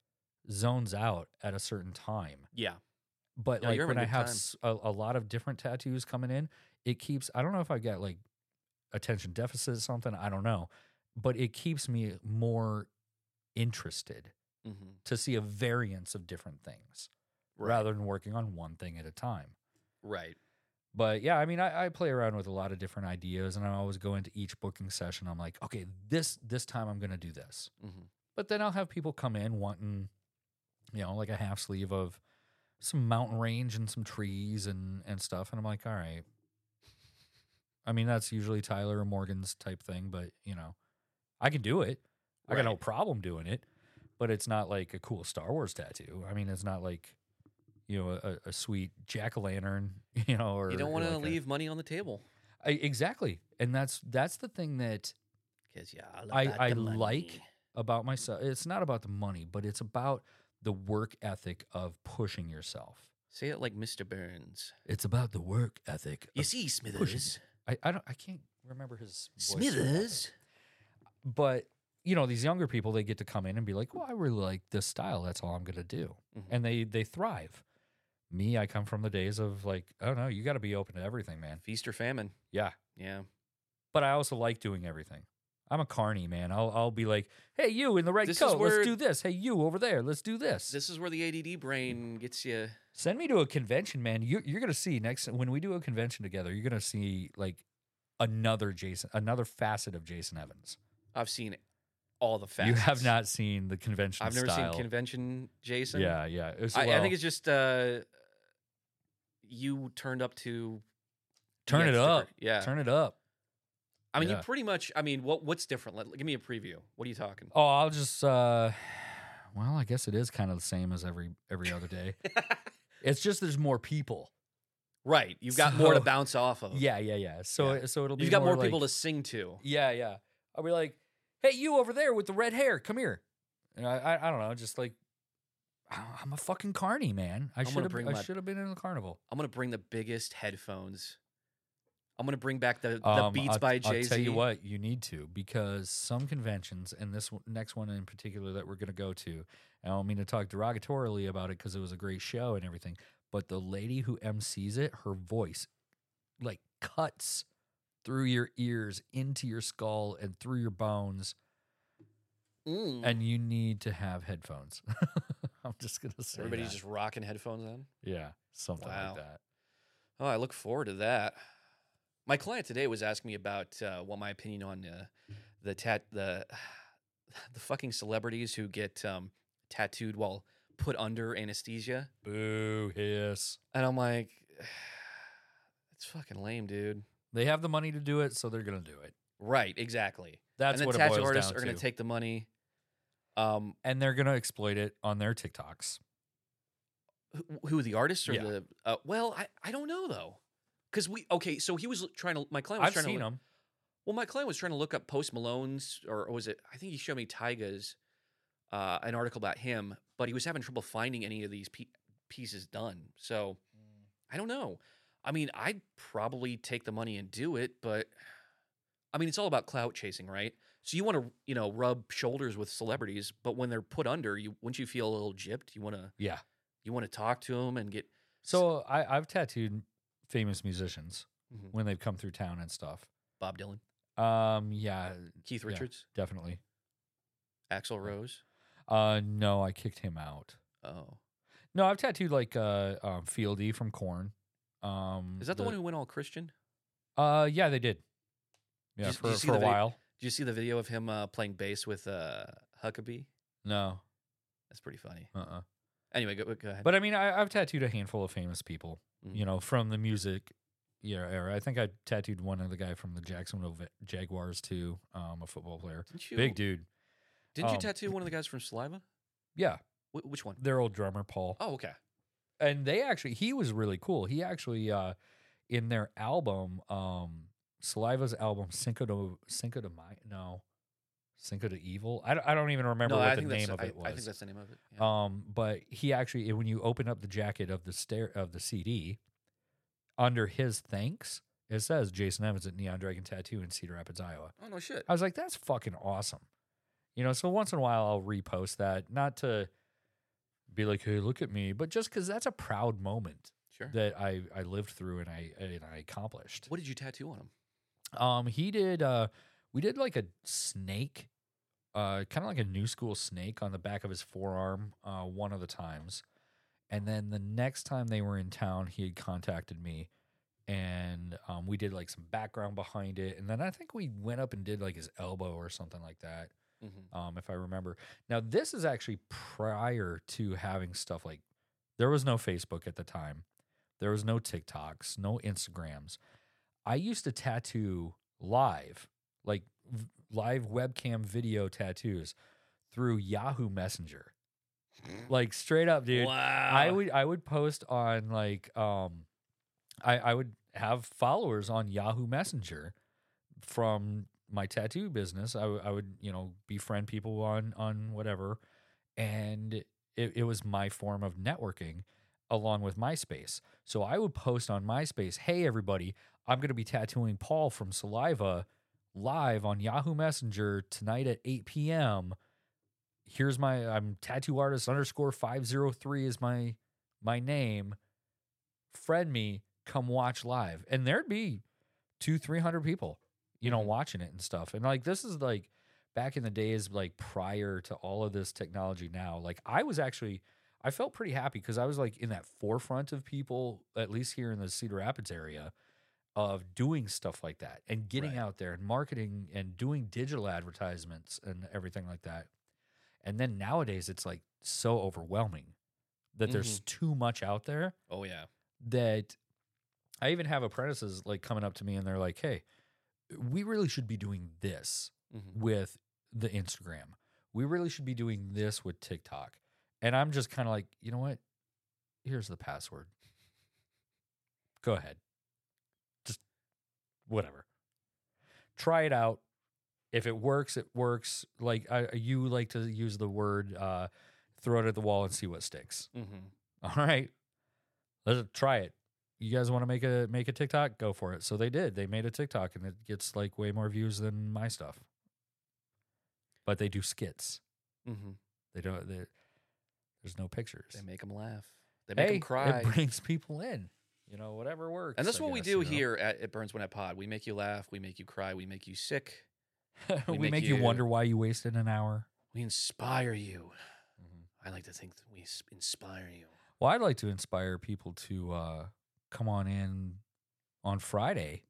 zones out at a certain time. Yeah, But Yeah, like when I have a, a, lot of different tattoos coming in, it keeps, I don't know if I got like attention deficit or something, I don't know, but it keeps me more interested mm-hmm. to see a variance of different things right. rather than working on one thing at a time. right. But yeah, I mean, I, I play around with a lot of different ideas, and I always go into each booking session. I'm like, okay, this this time I'm gonna do this. Mm-hmm. But then I'll have people come in wanting, you know, like a half sleeve of some mountain range and some trees and and stuff, and I'm like, all right. I mean, that's usually Tyler or Morgan's type thing, but you know, I can do it. I got no problem doing it. But it's not like a cool Star Wars tattoo. I mean, it's not like, you know, a, a sweet jack o' lantern, you know, or You don't want to like a- leave money on the table I, exactly, and that's that's the thing that because yeah, I I like about myself. It's not about the money, but it's about the work ethic of pushing yourself. Say it like Mr. Burns. It's about the work ethic. You see, Smithers. I, I don't I can't remember his voice. Smithers. but you know these younger people they get to come in and be like, well, I really like this style. That's all I'm gonna do, Mhm. and they they thrive. Me, I come from the days of like, oh no, you got to be open to everything, man. Feast or famine. Yeah, Yeah. but I also like doing everything. I'm a carny man. I'll I'll be like, hey, you in the red This coat, where- let's do this. Hey, you over there, let's do this. This is where the ADD brain gets you. Send me to a convention, man. You, you're gonna see next when we do a convention together. You're gonna see like another Jason, another facet of Jason Evans. I've seen all the facts. You have not seen the convention. I've never style. seen convention Jason. Yeah, yeah. It's- I, I think it's just uh, you turned up to turn it up. Yeah. turn it up. I mean, yeah. you pretty much. I mean, what what's different? Let, give me a preview. What are you talking? Oh, I'll just. uh Well, I guess it is kind of the same as every every other day. it's just there's more people. right. You've got more to bounce off of. Yeah, yeah, yeah. So Yeah. so it'll be You've got more, like- people to sing to. Yeah, yeah. I'll be like, hey, you over there with the red hair, come here. And I, I, I don't know, just like, I'm a fucking carny, man. I should have, I my- should have been in the carnival. I'm gonna bring the biggest headphones. I'm gonna bring back the, the Um, Beats I'll, by Jay I'll tell you what, you need to because some conventions, and this next one in particular that we're going to go to, I don't mean to talk derogatorily about it because it was a great show and everything, but the lady who MCs it, her voice like cuts through your ears into your skull and through your bones, Mm. and you need to have headphones. I'm just going to say Everybody's that. just rocking headphones on. yeah, something Wow. like that. Oh, I look forward to that. My client today was asking me about uh, what my opinion on uh, the tat the the fucking celebrities who get um, tattooed while put under anesthesia, Boo, hiss. and I'm like, it's fucking lame, dude. They have the money to do it, so they're going to do it. Right, exactly. That's and what the it tattoo artists are going to take the money. Um, and they're gonna exploit it on their TikToks. who, who the artists or Yeah. the? Uh, well, I I don't know though, because we okay. So he was trying to. My client was I've trying seen to. look- them. Well, my client was trying to look up Post Malone's, or was it? I think he showed me Tyga's, uh, an article about him, but he was having trouble finding any of these pe- pieces done. So I don't know. I mean, I'd probably take the money and do it, but I mean, it's all about clout chasing, right? So you want to, you know, rub shoulders with celebrities, but when they're put under, you wouldn't you feel a little gypped? You want to, Yeah. you want to talk to them and get. So I, I've tattooed famous musicians Mhm. when they've come through town and stuff. Bob Dylan, Um, yeah, Keith Yeah. Richards, definitely. Axl Rose. Uh, no, I kicked him out. Oh, No, I've tattooed like uh, um, Fieldy from Korn. Um, is that the, one who went all Christian? Uh, yeah, they did. Yeah, did for see for a while. Did you see the video of him uh, playing bass with uh, Huckabee? No, That's pretty funny. uh, uh Anyway, go, go ahead. But I mean, I, I've tattooed a handful of famous people. Mhm. You know, from the music era. era. I think I tattooed one of the guy from the Jacksonville Jaguars too. Um, a football player, didn't you, big dude. Didn't you um, tattoo one of the guys from Saliva? Yeah, Wh- which one? their old drummer Paul. Oh, okay. and they actually he was really cool. He actually uh in their album, um Saliva's album Cinco de Cinco de Mayo, no. Cinco de Evil. I don't, I don't even remember no, what I the think name of I, it was. I think that's the name of it. Yeah. Um, but he actually, when you open up the jacket of the stair of the CD, under his thanks, it says Jason Evans at Neon Dragon Tattoo in Cedar Rapids, Iowa. oh no shit. I was like, that's fucking awesome. You know, so once in a while I'll repost that, not to be like, hey, look at me, but just because that's a proud moment Sure. that I I lived through and I and I accomplished. What did you tattoo on him? Um, he did. Uh, we did like a snake, uh, kind of like a new school snake on the back of his forearm. Uh, one of the times, and then the next time they were in town, he had contacted me, and um, we did like some background behind it, and then I think we went up and did like his elbow or something like that. Mm-hmm. Um, if I remember. Now this is actually prior to having stuff like there was no Facebook at the time. There was no TikToks, no Instagrams. I used to tattoo live, like v- live webcam video tattoos through Yahoo Messenger. Like straight up, dude. Wow. I would I would post on like um I I would have followers on Yahoo Messenger from my tattoo business. I, w- I would, you know, befriend people on on whatever and it, it was my form of networking along with MySpace. So I would post on MySpace, "Hey everybody, I'm going to be tattooing Paul from Saliva live on Yahoo Messenger tonight at 8 p.m. Here's my I'm tattoo artist underscore 503 is my my name. Friend me, come watch live. And there'd be two, three hundred people, you know, Mhm. watching it and stuff. And like this is like back in the days, like prior to all of this technology now. Like I was actually I felt pretty happy because I was like in that forefront of people, at least here in the Cedar Rapids area, of doing stuff like that and getting Right. out there and marketing and doing digital advertisements and everything like that. And then nowadays it's like so overwhelming that there's too much out there oh yeah. that I even have apprentices like coming up to me and they're like, "Hey, we really should be doing this Mm-hmm. with the Instagram. We really should be doing this with TikTok." And I'm just kind of like, "You know what? Here's the password. Go ahead. Just whatever. Try it out. If it works, it works. Like I, you like to use the word uh, throw it at the wall and see what sticks. Mm-hmm. All right, let's try it. You guys want to make a make a TikTok? Go for it. So they did. They made a TikTok, and it gets like way more views than my stuff. But they do skits. Mm-hmm. They don't. they- There's no pictures. They make them laugh. They make hey, them cry. it brings people in. You know, whatever works. and that's I what we guess, do you know? here at, at Burns One at Pod. We make you laugh. We make you cry. We make you sick. we, we make, make you, you- wonder why you wasted an hour. We inspire you. Mm-hmm. I like to think that we inspire you. Well, I'd like to inspire people to uh, come on in on Friday,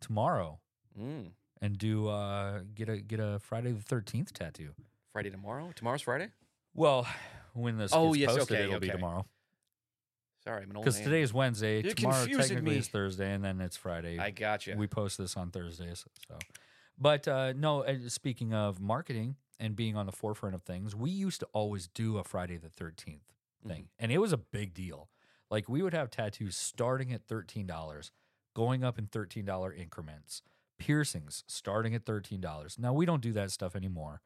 tomorrow, Mm. and do uh, get a get a Friday the Thirteenth tattoo. Friday tomorrow. Tomorrow's Friday. Well, when this Oh, gets yes, posted, okay, it'll be tomorrow. Sorry, I'm an old Because today is Wednesday. You're tomorrow technically me. is Thursday, and then it's Friday. I got you. We post this on Thursdays. So, but uh, no. uh, Speaking of marketing, and being on the forefront of things, we used to always do a Friday the 13th thing. Mhm. And it was a big deal. Like we would have tattoos starting at $13, going up in $13 increments, piercings starting at $13. Now we don't do that stuff anymore.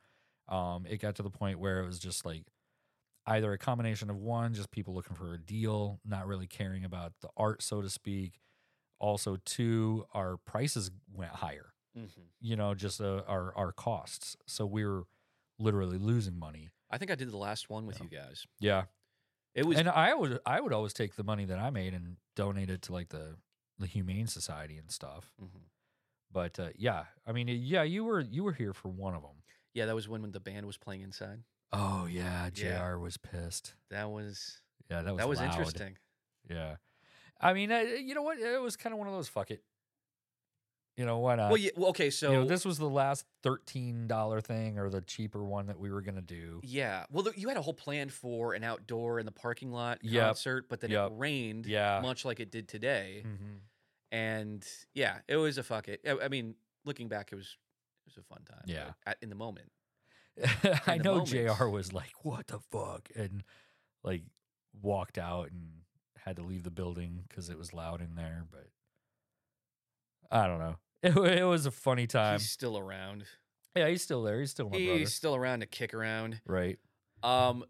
Um, it got to the point where it was just like either a combination of one, just people looking for a deal, not really caring about the art, so to speak. Also, two, our prices went higher Mhm. you know, just uh, our our costs. So we were literally losing money. I think I did the last one with Yeah. you guys. Yeah, It was and I would I would always take the money that I made and donate it to like the the Humane Society and stuff. Mhm. But uh, yeah, I mean, yeah, you were you were here for one of them. Yeah, that was when, when the band was playing inside. Oh yeah, Jr. Yeah. was pissed. That was Yeah, that was that was loud. interesting. Yeah, I mean, uh, you know what? It was kind of one of those fuck it. You know why not? well, yeah, well, okay, so you know, this was the last thirteen dollar thing or the cheaper one that we were gonna do. yeah, well, you had a whole plan for an outdoor in the parking lot Yep. concert, but then Yep. it rained, Yeah. much like it did today. Mm-hmm. And yeah, it was a fuck it. I I mean, looking back, it was it was a fun time. Yeah. at, in the moment. I the know moment. JR was like, "What the fuck," and like walked out and had to leave the building because it was loud in there. But I don't know. It, it was a funny time. He's still around. yeah, he's still there. He's still my He's brother, still around to kick around. right? Um,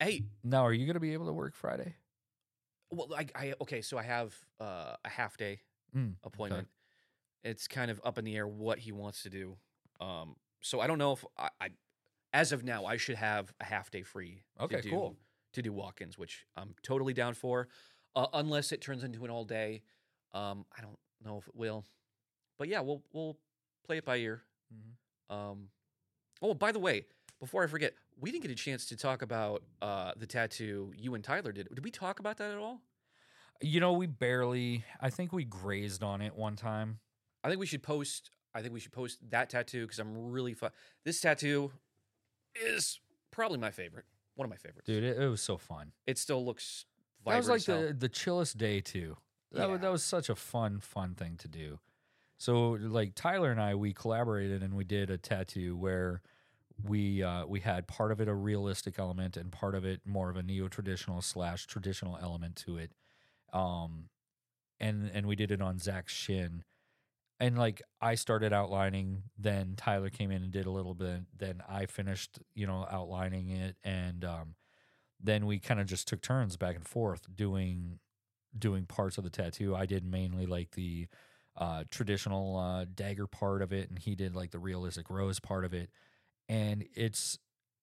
hey, Now, are you gonna be able to work Friday? well, I, I okay, so I have uh, a half day Mm, appointment. It's kind of up in the air what he wants to do. Um, so I don't know if I, I as of now, I should have a half day free. Okay, to do, cool. To do walk-ins, which I'm totally down for, uh, unless it turns into an all day. Um, I don't know if it will, but yeah, we'll we'll play it by ear. Mhm. Um, oh, by the way, before I forget, we didn't get a chance to talk about uh, the tattoo you and Tyler did. Did we talk about that at all? You know, we barely. I think we grazed on it one time. I think we should post. I think we should post that tattoo because I'm really fun. This tattoo is probably my favorite. One of my favorites, Dude, it, it was so fun. It still looks That was like as hell. the the chillest day too. That was, Yeah. that was such a fun fun thing to do. So like Tyler and I, we collaborated and we did a tattoo where we uh, we had part of it a realistic element and part of it more of a neo traditional slash traditional element to it. Um, and and we did it on Zach's shin. And like I started outlining, then Tyler came in and did a little bit. Then I finished, you know, outlining it, and um, then we kind of just took turns back and forth doing doing parts of the tattoo. I did mainly like the uh, traditional uh, dagger part of it, and he did like the realistic rose part of it. And it's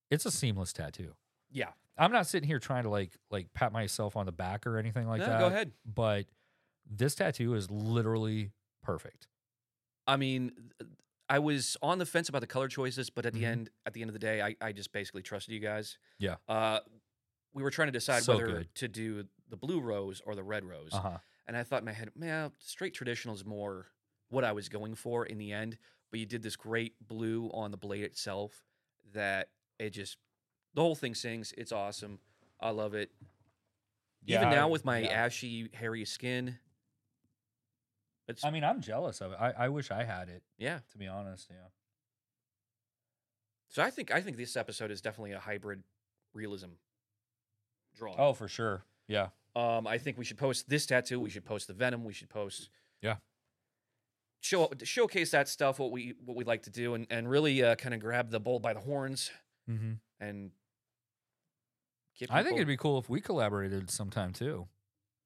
it's a seamless tattoo. yeah. I'm not sitting here trying to like like pat myself on the back or anything like No, that. Go ahead. But this tattoo is literally perfect. I mean, I was on the fence about the color choices, but at the Mhm. end, at the end of the day, I, I just basically trusted you guys. Yeah. Uh, we were trying to decide So whether good. to do the blue rose or the red rose. Uh huh. And I thought in my head, man, straight traditional is more what I was going for in the end. But you did this great blue on the blade itself that it just, the whole thing sings. It's awesome. I love it. Even now with my yeah. ashy, hairy skin, it's, I mean, I'm jealous of it. I, I wish I had it, yeah. to be honest. Yeah. So I think I think this episode is definitely a hybrid realism drawing. Oh, for sure. Yeah. Um, I think we should post this tattoo. We should post the venom. We should post. Yeah. Show showcase that stuff. What we what we like to do, and and really uh, kind of grab the bull by the horns Mm-hmm. and. Get I think it'd be cool if we collaborated sometime too.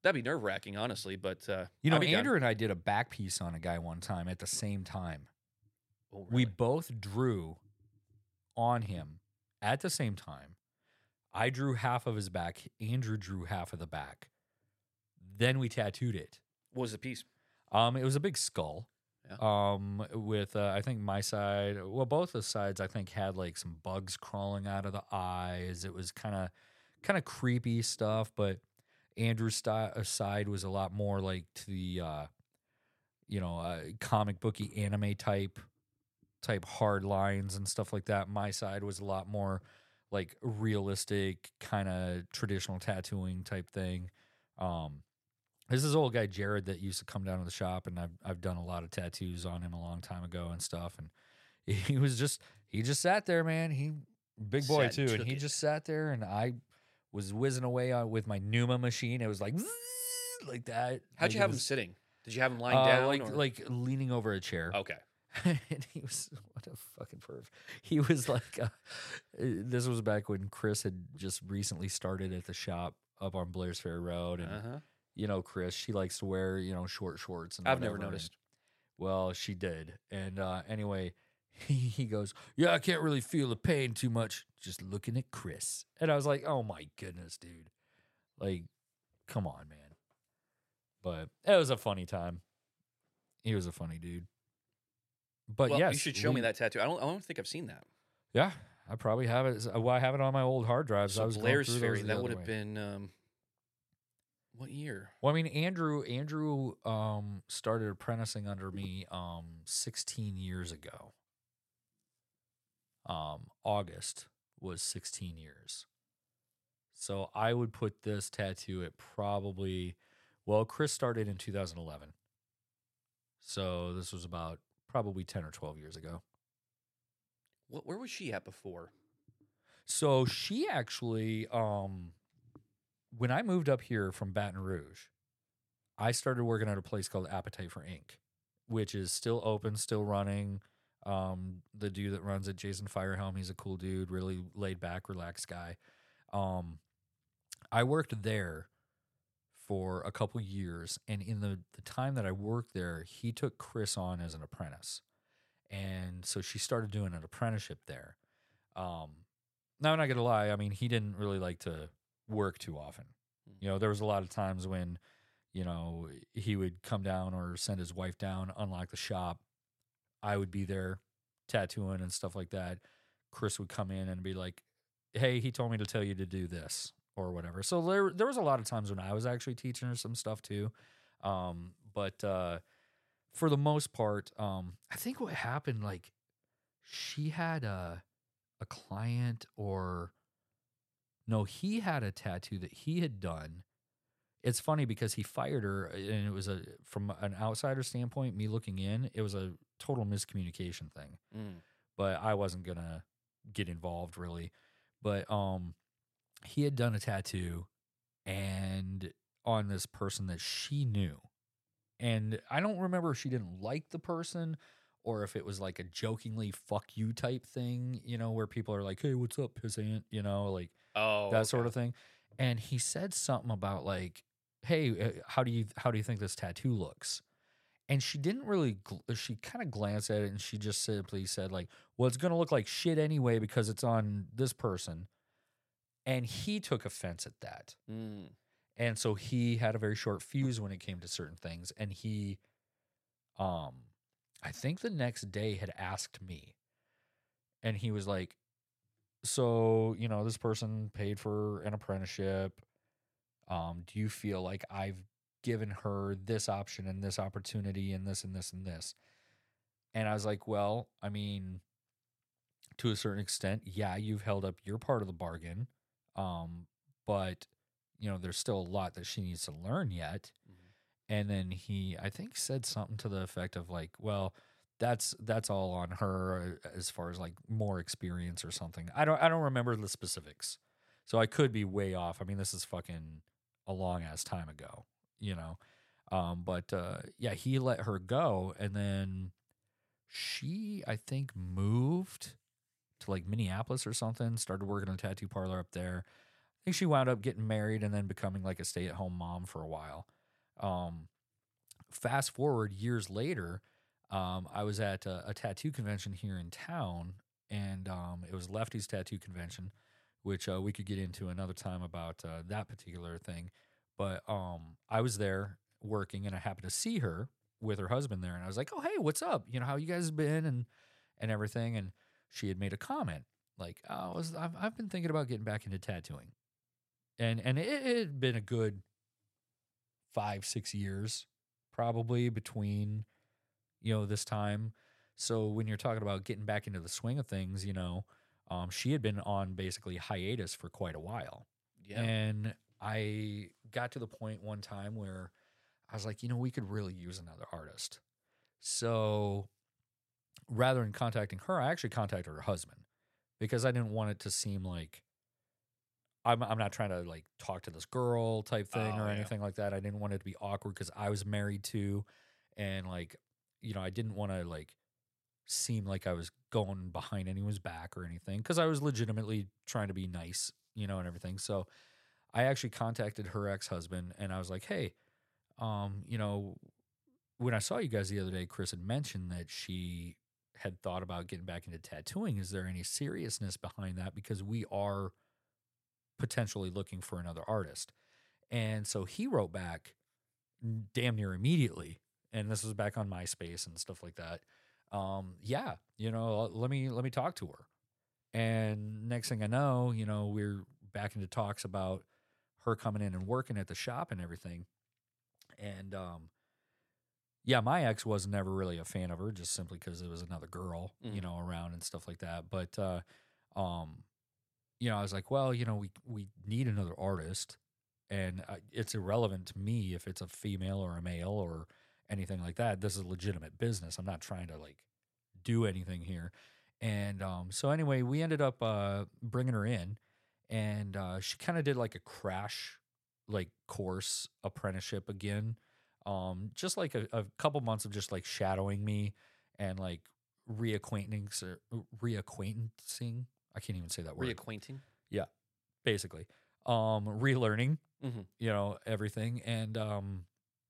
That'd be nerve wracking, honestly. But uh, You know, I'd be down. Andrew and I did a back piece on a guy one time at the same time. Oh, We both drew on him at the same time. I drew half of his back. Andrew drew half of the back. Then we tattooed it. what was the piece? Um, it was a big skull. Yeah. Um, with uh, I think my side, well, both the sides I think had like some bugs crawling out of the eyes. It was kind of, kind of creepy stuff. But Andrew's uh, side was a lot more like to the, uh, you know, uh, comic booky anime type, type hard lines and stuff like that. My side was a lot more like realistic, kind of traditional tattooing type thing. Um, this is old guy Jared that used to come down to the shop, and I've I've done a lot of tattoos on him a long time ago and stuff. And he was just he just sat there, man. He big boy Sat too, and and he it. just sat there, and I was whizzing away on with my Numa machine. It was like like that. How'd Like, you it have him was, sitting? Did you have him lying uh, down? like or- like leaning over a chair? okay. and he was what a fucking perv. He was like, uh, uh, this was back when Chris had just recently started at the shop up on Blair's Ferry Road, and Uh-huh. you know, Chris, she likes to wear you know short shorts. And I've never whatever, and- noticed. well, she did, and uh, anyway, he, goes, "Yeah, I can't really feel the pain too much just looking at Chris," and I was like, "Oh my goodness, dude! Like, come on, man!" But it was a funny time. He was a funny dude. But well, yes, you should show me that tattoo. I don't. I don't think I've seen that. Yeah, I probably have it. Well, I have it on my old hard drives. I was Blair's Ferry. That would have been um, what year? Well, I mean, Andrew Andrew um, started apprenticing under me um, 16 years ago. Um, August was 16 years. So I would put this tattoo at probably, well, Chris started in 2011. So this was about probably 10 or 12 years ago. What, where was she at before? So she actually, um, when I moved up here from Baton Rouge, I started working at a place called Appetite for Ink, which is still open, still running. Um, the dude that runs it, Jason Firehelm, he's a cool dude, really laid back, relaxed guy. Um, I worked there for a couple years, and in the, the time that I worked there, he took Chris on as an apprentice, and so she started doing an apprenticeship there. Um, now, I'm not gonna lie. I mean, he didn't really like to work too often. You know, there was a lot of times when, you know, he would come down or send his wife down, unlock the shop. I would be there tattooing and stuff like that. Chris would come in and be like, "Hey, he told me to tell you to do this or whatever." So there, there was a lot of times when I was actually teaching her some stuff too. Um, but uh, for the most part, um, I think what happened, like, she had a a client or no, he had a tattoo that he had done. It's funny because he fired her, and it was a from an outsider standpoint, me looking in, it was a total miscommunication thing. Mm. But I wasn't gonna get involved really. But um, he had done a tattoo, and on this person that she knew, and I don't remember if she didn't like the person or if it was like a jokingly "fuck you" type thing, you know, where people are like, "Hey, what's up, pissant?" You know, like Oh, that sort of thing. And he said something about like, "Hey, uh, how do you how do you think this tattoo looks?" And she didn't really. She kind of glanced at it and she just simply said like, "Well, it's gonna look like shit anyway because it's on this person." And he took offense at that. Mm. And so he had a very short fuse when it came to certain things. And he, um, I think the next day had asked me, and he was like, "So you know, this person paid for an apprenticeship. Um, do you feel like I've given her this option and this opportunity and this and this and this?" And I was like, "Well, I mean." To a certain extent, yeah, you've held up your part of the bargain, um, but you know, there's still a lot that she needs to learn yet. Mhm. And then he, I think, said something to the effect of like, well, that's that's all on her uh, as far as like more experience or something. I don't I don't remember the specifics. So I could be way off. I mean, this is fucking a long ass time ago, you know. Um, but uh, yeah, he let her go, and then she, I think, moved to like Minneapolis or something. Started working in a tattoo parlor up there. I think she wound up getting married and then becoming like a stay at home mom for a while. Um, fast forward years later, um, I was at a, a tattoo convention here in town, and um, it was Lefty's Tattoo Convention, which uh, we could get into another time about uh, that particular thing. But um, I was there working, and I happened to see her with her husband there, and I was like, "Oh, hey, what's up? You know how you guys been and and everything?" And she had made a comment like, "Oh, I was, I've I've been thinking about getting back into tattooing," and and it, it had been a good five six years probably between you know this time so when you're talking about getting back into the swing of things you know um, she had been on basically hiatus for quite a while Yeah. and i got to the point one time where i was like you know we could really use another artist so rather than contacting her, I actually contacted her husband because I didn't want it to seem like I'm I'm not trying to like talk to this girl type thing Oh, or yeah. anything like that. I didn't want it to be awkward because I was married to, and like you know I didn't want to like seem like I was going behind anyone's back or anything because I was legitimately trying to be nice, you know, and everything. So I actually contacted her ex husband and I was like, hey, um, you know, when I saw you guys the other day, Chris had mentioned that she had thought about getting back into tattooing. Is there any seriousness behind that? Because we are potentially looking for another artist. And so he wrote back damn near immediately. And this was back on MySpace and stuff like that. Um, yeah, you know, let me let me talk to her. And next thing I know, you know, we're back into talks about her coming in and working at the shop and everything. And um yeah, my ex was never really a fan of her just simply because it was another girl, you Mhm. know, around and stuff like that. But uh um you know, I was like, well, you know, we we need another artist and I, it's irrelevant to me if it's a female or a male or anything like that. This is legitimate business. I'm not trying to like do anything here. And um, so anyway, we ended up uh, bringing her in, and uh, she kind of did like a crash like course apprenticeship again. Um, just like a, a couple months of just like shadowing me and like reacquainting, reacquainting. I can't even say that word. Reacquainting. Yeah, basically, um, relearning Mhm. you know everything and um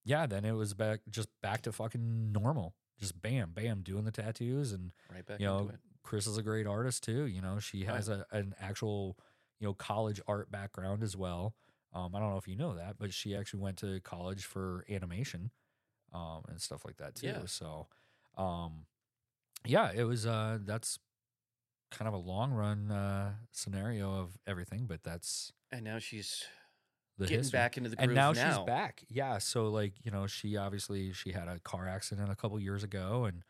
yeah then it was back just back to fucking normal just bam bam doing the tattoos and Right back you know into it. chris is a great artist too you know she has a, an actual you know college art background as well um i don't know if you know that but she actually went to college for animation um and stuff like that too Yeah. so um yeah it was uh that's kind of a long run uh scenario of everything but that's And now she's the getting history. back into the and groove now, she's back. Yeah so like you know she obviously she had a car accident a couple years ago and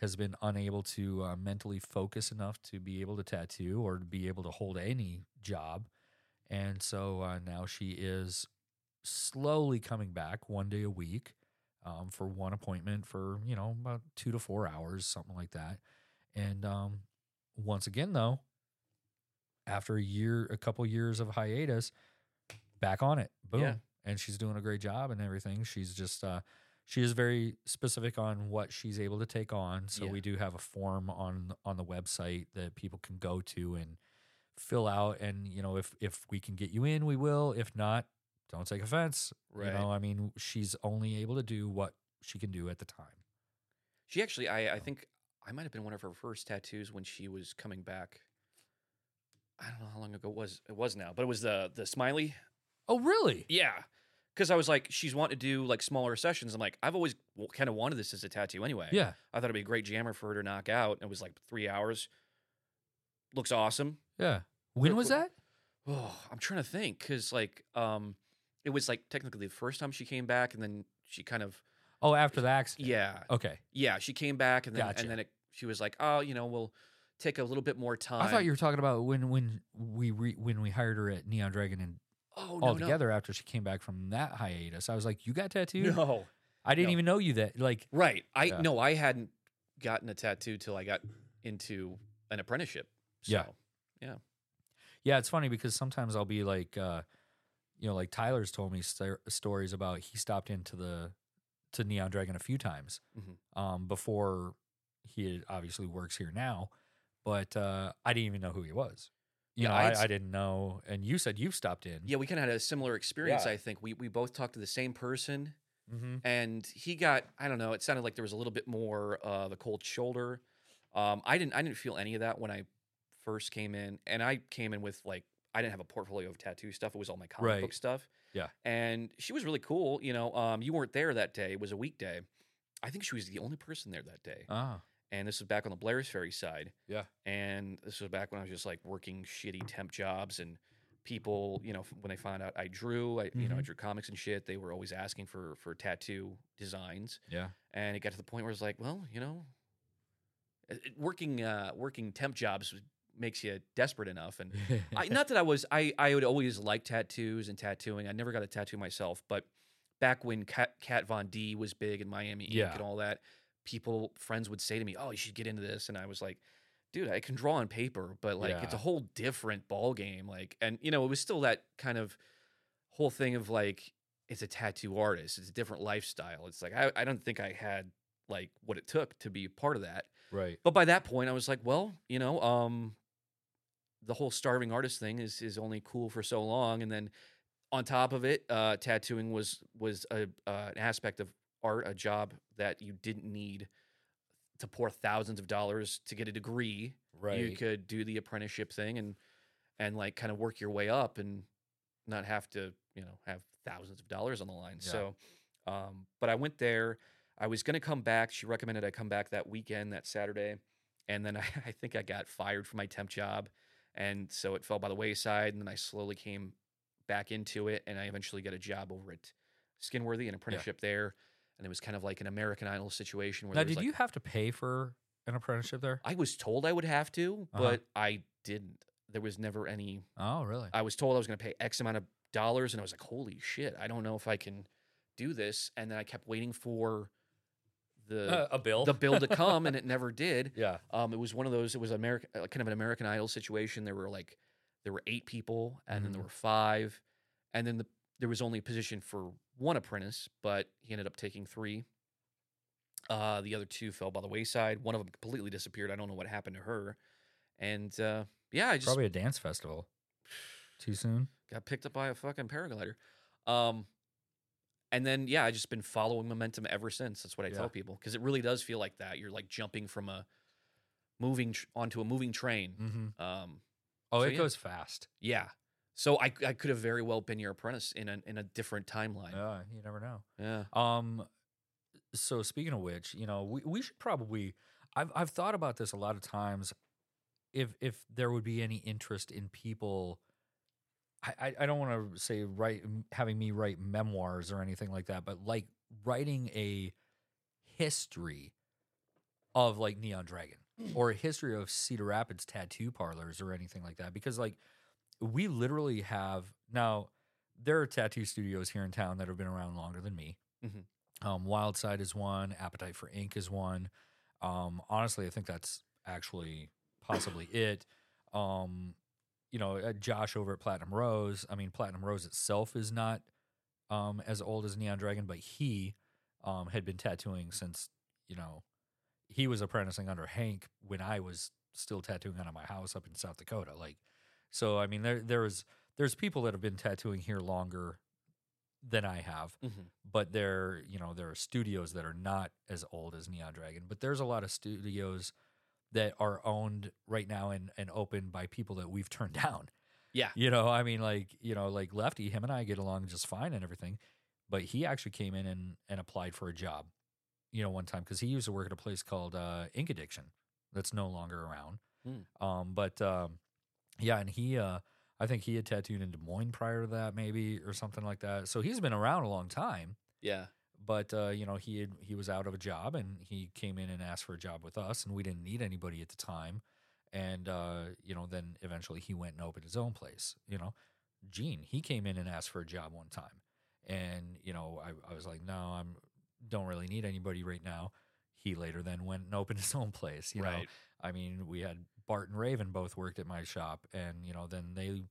has been unable to uh, mentally focus enough to be able to tattoo or to be able to hold any job. And so uh, now she is slowly coming back one day a week um, for one appointment for you know about two to four hours something like that. And um, once again though after a year a couple years of hiatus back on it boom Yeah. and she's doing a great job and everything she's just uh she is very specific on what she's able to take on so Yeah. we do have a form on on the website that people can go to and fill out and you know if if we can get you in we will if not don't take offense Right. you know i mean she's only able to do what she can do at the time She actually, I, I think I might have been one of her first tattoos when she was coming back. I don't know how long ago it was. It was now, but it was the the smiley. Oh really Yeah, because I was like, she's wanting to do like smaller sessions. I'm like, I've always kind of wanted this as a tattoo anyway. yeah I thought it'd be a great jammer for her to knock out. It was like three hours. Looks awesome. yeah when was that Oh, I'm trying to think because like um, it was like technically the first time she came back, and then she kind of oh after the accident yeah okay yeah she came back, and then Gotcha. and then it, she was like, oh, you know, we'll take a little bit more time. I thought you were talking about when when we re, when we hired her at Neon Dragon and oh no all together after she came back from that hiatus. I was like, "You got tattooed? no I didn't no. even know you that like right I Yeah. no I hadn't gotten a tattoo till I got into an apprenticeship. So, Yeah. Yeah, it's funny because sometimes I'll be like uh you know, like Tyler's told me st- stories about he stopped into the to Neon Dragon a few times Mhm. um before he obviously works here now, but uh I didn't even know who he was. You Yeah, know, I I, had s- I didn't know and you said you've stopped in. Yeah, we kind of had a similar experience. Yeah. I think we we both talked to the same person. Mm-hmm. and he got I don't know. It sounded like there was a little bit more of a cold shoulder. Um, I didn't I didn't feel any of that when I first came in, and I came in with like I didn't have a portfolio of tattoo stuff. It was all my comic Right. book stuff. Yeah. and she was really cool. You know, um, you weren't there that day. It was a weekday. I think she was the only person there that day. Ah. And this was back on the Blair's Ferry side. Yeah. And this was back when I was just like working shitty temp jobs and people, you know, when they found out I drew, I, you know, I Mhm. drew comics and shit, they were always asking for for tattoo designs. Yeah. And it got to the point where it's like, well, you know, it- working uh working temp jobs makes you desperate enough and I, not that I was I I would always like tattoos and tattooing. I never got a tattoo myself, but back when Kat, Kat Von D was big in Miami Yeah. and all that, people friends would say to me, "Oh, you should get into this," and I was like, "Dude, I can draw on paper, but like it's a whole different ball game." Like, and you know, it was still that kind of whole thing of like it's a tattoo artist, it's a different lifestyle. It's like I, I don't think I had like what it took to be part of that. Right. But by that point, I was like, well, you know, um, the whole starving artist thing is is only cool for so long, and then on top of it, uh, tattooing was was a uh, an aspect of art, a job that you didn't need to pour thousands of dollars to get a degree. Right. You could do the apprenticeship thing and and like kind of work your way up and not have to, you know, have thousands of dollars on the line. Yeah. So, um, but I went there. I was going to come back. She recommended I come back that weekend, that Saturday. And then I, I think I got fired from my temp job. And so it fell by the wayside. And then I slowly came back into it. And I eventually got a job over at Skinworthy, an apprenticeship there. And it was kind of like an American Idol situation where now, did like- you have to pay for an apprenticeship there? I was told I would have to, Uh-huh. but I didn't. There was never any. Oh, really? I was told I was going to pay X amount of dollars, and I was like, "Holy shit! I don't know if I can do this." And then I kept waiting for the a bill. the bill to come, and it never did. yeah. Um, it was one of those. It was American, uh, kind of an American Idol situation. There were like there were eight people, and then there Mhm. were five, and then the, there was only a position for one apprentice, but he ended up taking three. Uh, the other two fell by the wayside. One of them completely disappeared. I don't know what happened to her, and uh, yeah, I just Probably a dance festival. Too soon? got picked up by a fucking paraglider. Um, and then yeah, I just been following momentum ever since. That's what I Yeah. tell people because it really does feel like that. You're like jumping from a moving tr- onto a moving train. Mm-hmm. Um, Oh, So, it yeah. goes fast. yeah. So I I could have very well been your apprentice in a in a different timeline. Yeah, you never know. Yeah. Um, so speaking of which, you know, we, we should probably. I've I've thought about this a lot of times. If if there would be any interest in people, I I, don't want to say write having me write memoirs or anything like that, but like writing a history of like Neon Dragon or a history of Cedar Rapids tattoo parlors or anything like that, because like we literally have now there are tattoo studios here in town that have been around longer than me. Mhm. Um, Wildside is one. Appetite for Ink is one. Um, honestly, I think that's actually possibly it. Um, you know, uh, Josh over at Platinum Rose. I mean, Platinum Rose itself is not um, as old as Neon Dragon, but he um, had been tattooing since you know he was apprenticing under Hank when I was still tattooing out of my house up in South Dakota. Like, so I mean, there there's there's people that have been tattooing here longer than I have, Mhm. but there you know there are studios that are not as old as Neon Dragon, but there's a lot of studios that are owned right now and and open by people that we've turned down. Yeah. You know, I mean, like you know, like Lefty, him and I get along just fine and everything, but he actually came in and and applied for a job. You know, one time because he used to work at a place called uh, Ink Addiction that's no longer around. Hmm. Um, but um, yeah, and he, uh, I think he had tattooed in Des Moines prior to that, maybe or something like that. So he's been around a long time. Yeah. But uh, you know, he had he was out of a job and he came in and asked for a job with us, and we didn't need anybody at the time. And uh, you know, then eventually he went and opened his own place. You know, Gene, he came in and asked for a job one time, and you know, I, I was like, no, I'm don't really need anybody right now. He later then went and opened his own place. You know. I mean, we had Bart and Raven both worked at my shop, and you know, then they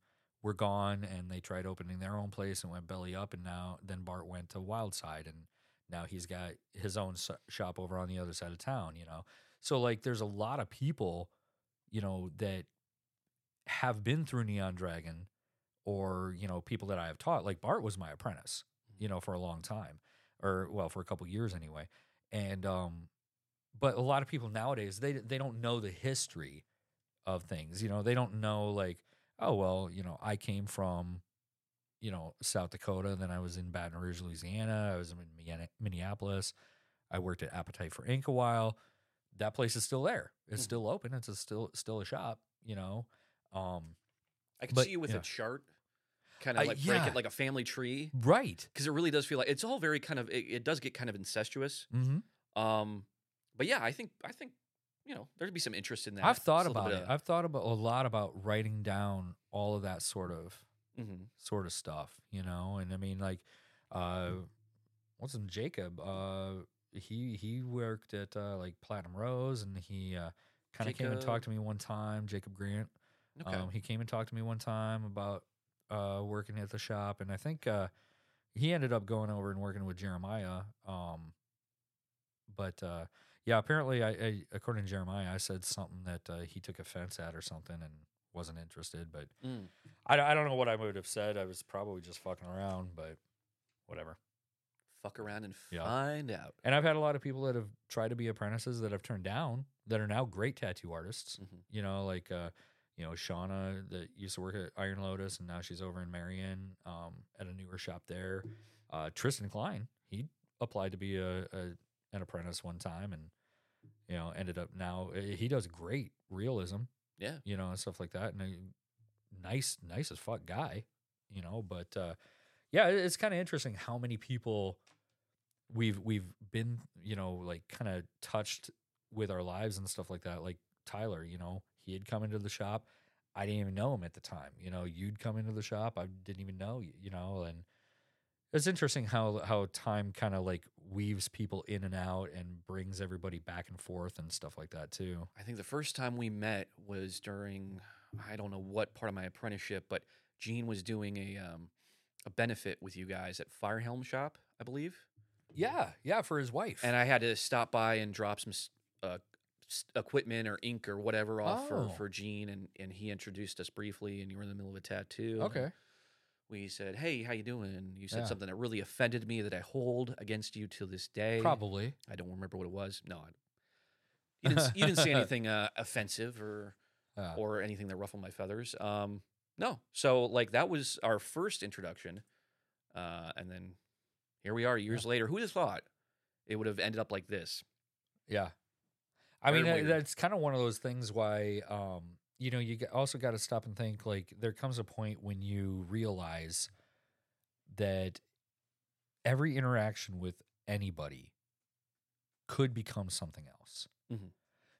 were gone and they tried opening their own place and went belly up, and now then Bart went to Wildside, and now he's got his own shop over on the other side of town. You know, so like, there's a lot of people, you know, that have been through Neon Dragon, or you know, people that I have taught. Like Bart was my apprentice, you know, for a long time, or well, for a couple years anyway, and um, but a lot of people nowadays they they don't know the history of things. You know, they don't know like, oh well, you know, I came from, you know, South Dakota, then I was in Baton Rouge, Louisiana, I was in Minneapolis, I worked at Appetite for Ink a while. That place is still there. It's Mhm. still open. It's a still still a shop. You know, um, I can But- see you with yeah. a chart, kind of Uh, like break it like a family tree, right. because it really does feel like it's all very kind of. It, it does get kind of incestuous. Mm-hmm. Um, but yeah, I think I think you know there'd be some interest in that. I've thought Just a little about it. I've thought about a lot about writing down all of that sort of of- mhm. sort of stuff, you know. And I mean, like, uh, what's in Jacob? Uh, he he worked at uh, like Platinum Rose, and he uh, kind of came and talked to me one time. Jacob Grant. Okay. Um, he came and talked to me one time about uh, working at the shop, and I think uh, he ended up going over and working with Jeremiah. Um, but uh, yeah, apparently, I, I according to Jeremiah, I said something that uh, he took offense at or something, and wasn't interested. But Mm. I, I don't know what I would have said. I was probably just fucking around, but whatever. Fuck around and Yeah. find out. And I've had a lot of people that have tried to be apprentices that I've turned down that are now great tattoo artists. Mhm. You know, like uh, you know, Shauna that used to work at Iron Lotus and now she's over in Marion um, at a newer shop there. Uh, Tristan Klein, he applied to be a, a an apprentice one time and you know ended up now uh, he does great realism. Yeah. you know, and stuff like that. And a nice, nice as fuck guy, you know. But uh, yeah, it's kind of interesting how many people we've we've been, you know, like kind of touched with our lives and stuff like that. Like Tyler, you know, he had come into the shop. I didn't even know him at the time. You know, you'd come into the shop. I didn't even know you. You know, and it's interesting how how time kind of like weaves people in and out and brings everybody back and forth and stuff like that too. I think the first time we met was during I don't know what part of my apprenticeship, but Gene was doing a um, a benefit with you guys at Firehelm Shop, I believe, Yeah, yeah, for his wife. and I had to stop by and drop some uh, equipment or ink or whatever off Oh. for, for Gene, and and he introduced us briefly, and you were in the middle of a tattoo. and okay. We said, "Hey, how you doing?" You said Yeah. something that really offended me that I hold against you to this day. Probably. I don't remember what it was. No, I, you didn't. you didn't say anything uh, offensive or Yeah. or anything that ruffled my feathers. Um, no. So like that was our first introduction, uh, and then here we are years later. Who'd have thought it would have ended up like this? yeah. I Very mean, weird. that's kind of one of those things why, um, you know, you also got to stop and think like there comes a point when you realize that every interaction with anybody could become something else. Mhm.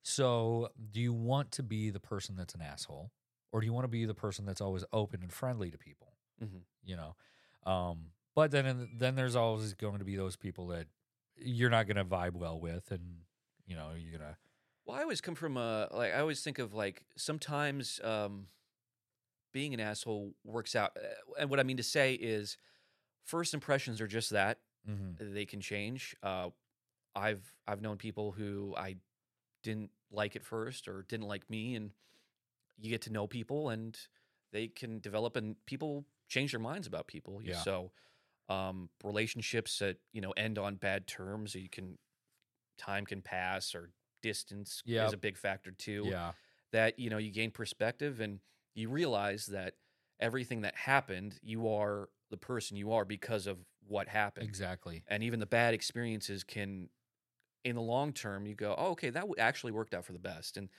So, do you want to be the person that's an asshole, or do you want to be the person that's always open and friendly to people? Mhm. You know, um, but then then there's always going to be those people that you're not going to vibe well with, and you know you're gonna Well, I always come from a like I always think of like sometimes um, being an asshole works out, Uh, and what I mean to say is, first impressions are just that. they can change. Uh, I've I've known people who I didn't like at first or didn't like me, and you get to know people, and they can develop, and people change their minds about people. Yeah. So um, relationships that you know end on bad terms, you can time can pass or distance is a big factor too yeah. that you know you gain perspective and you realize that everything that happened you are the person you are because of what happened. Exactly. And even the bad experiences can in the long term you go oh, okay that actually worked out for the best. And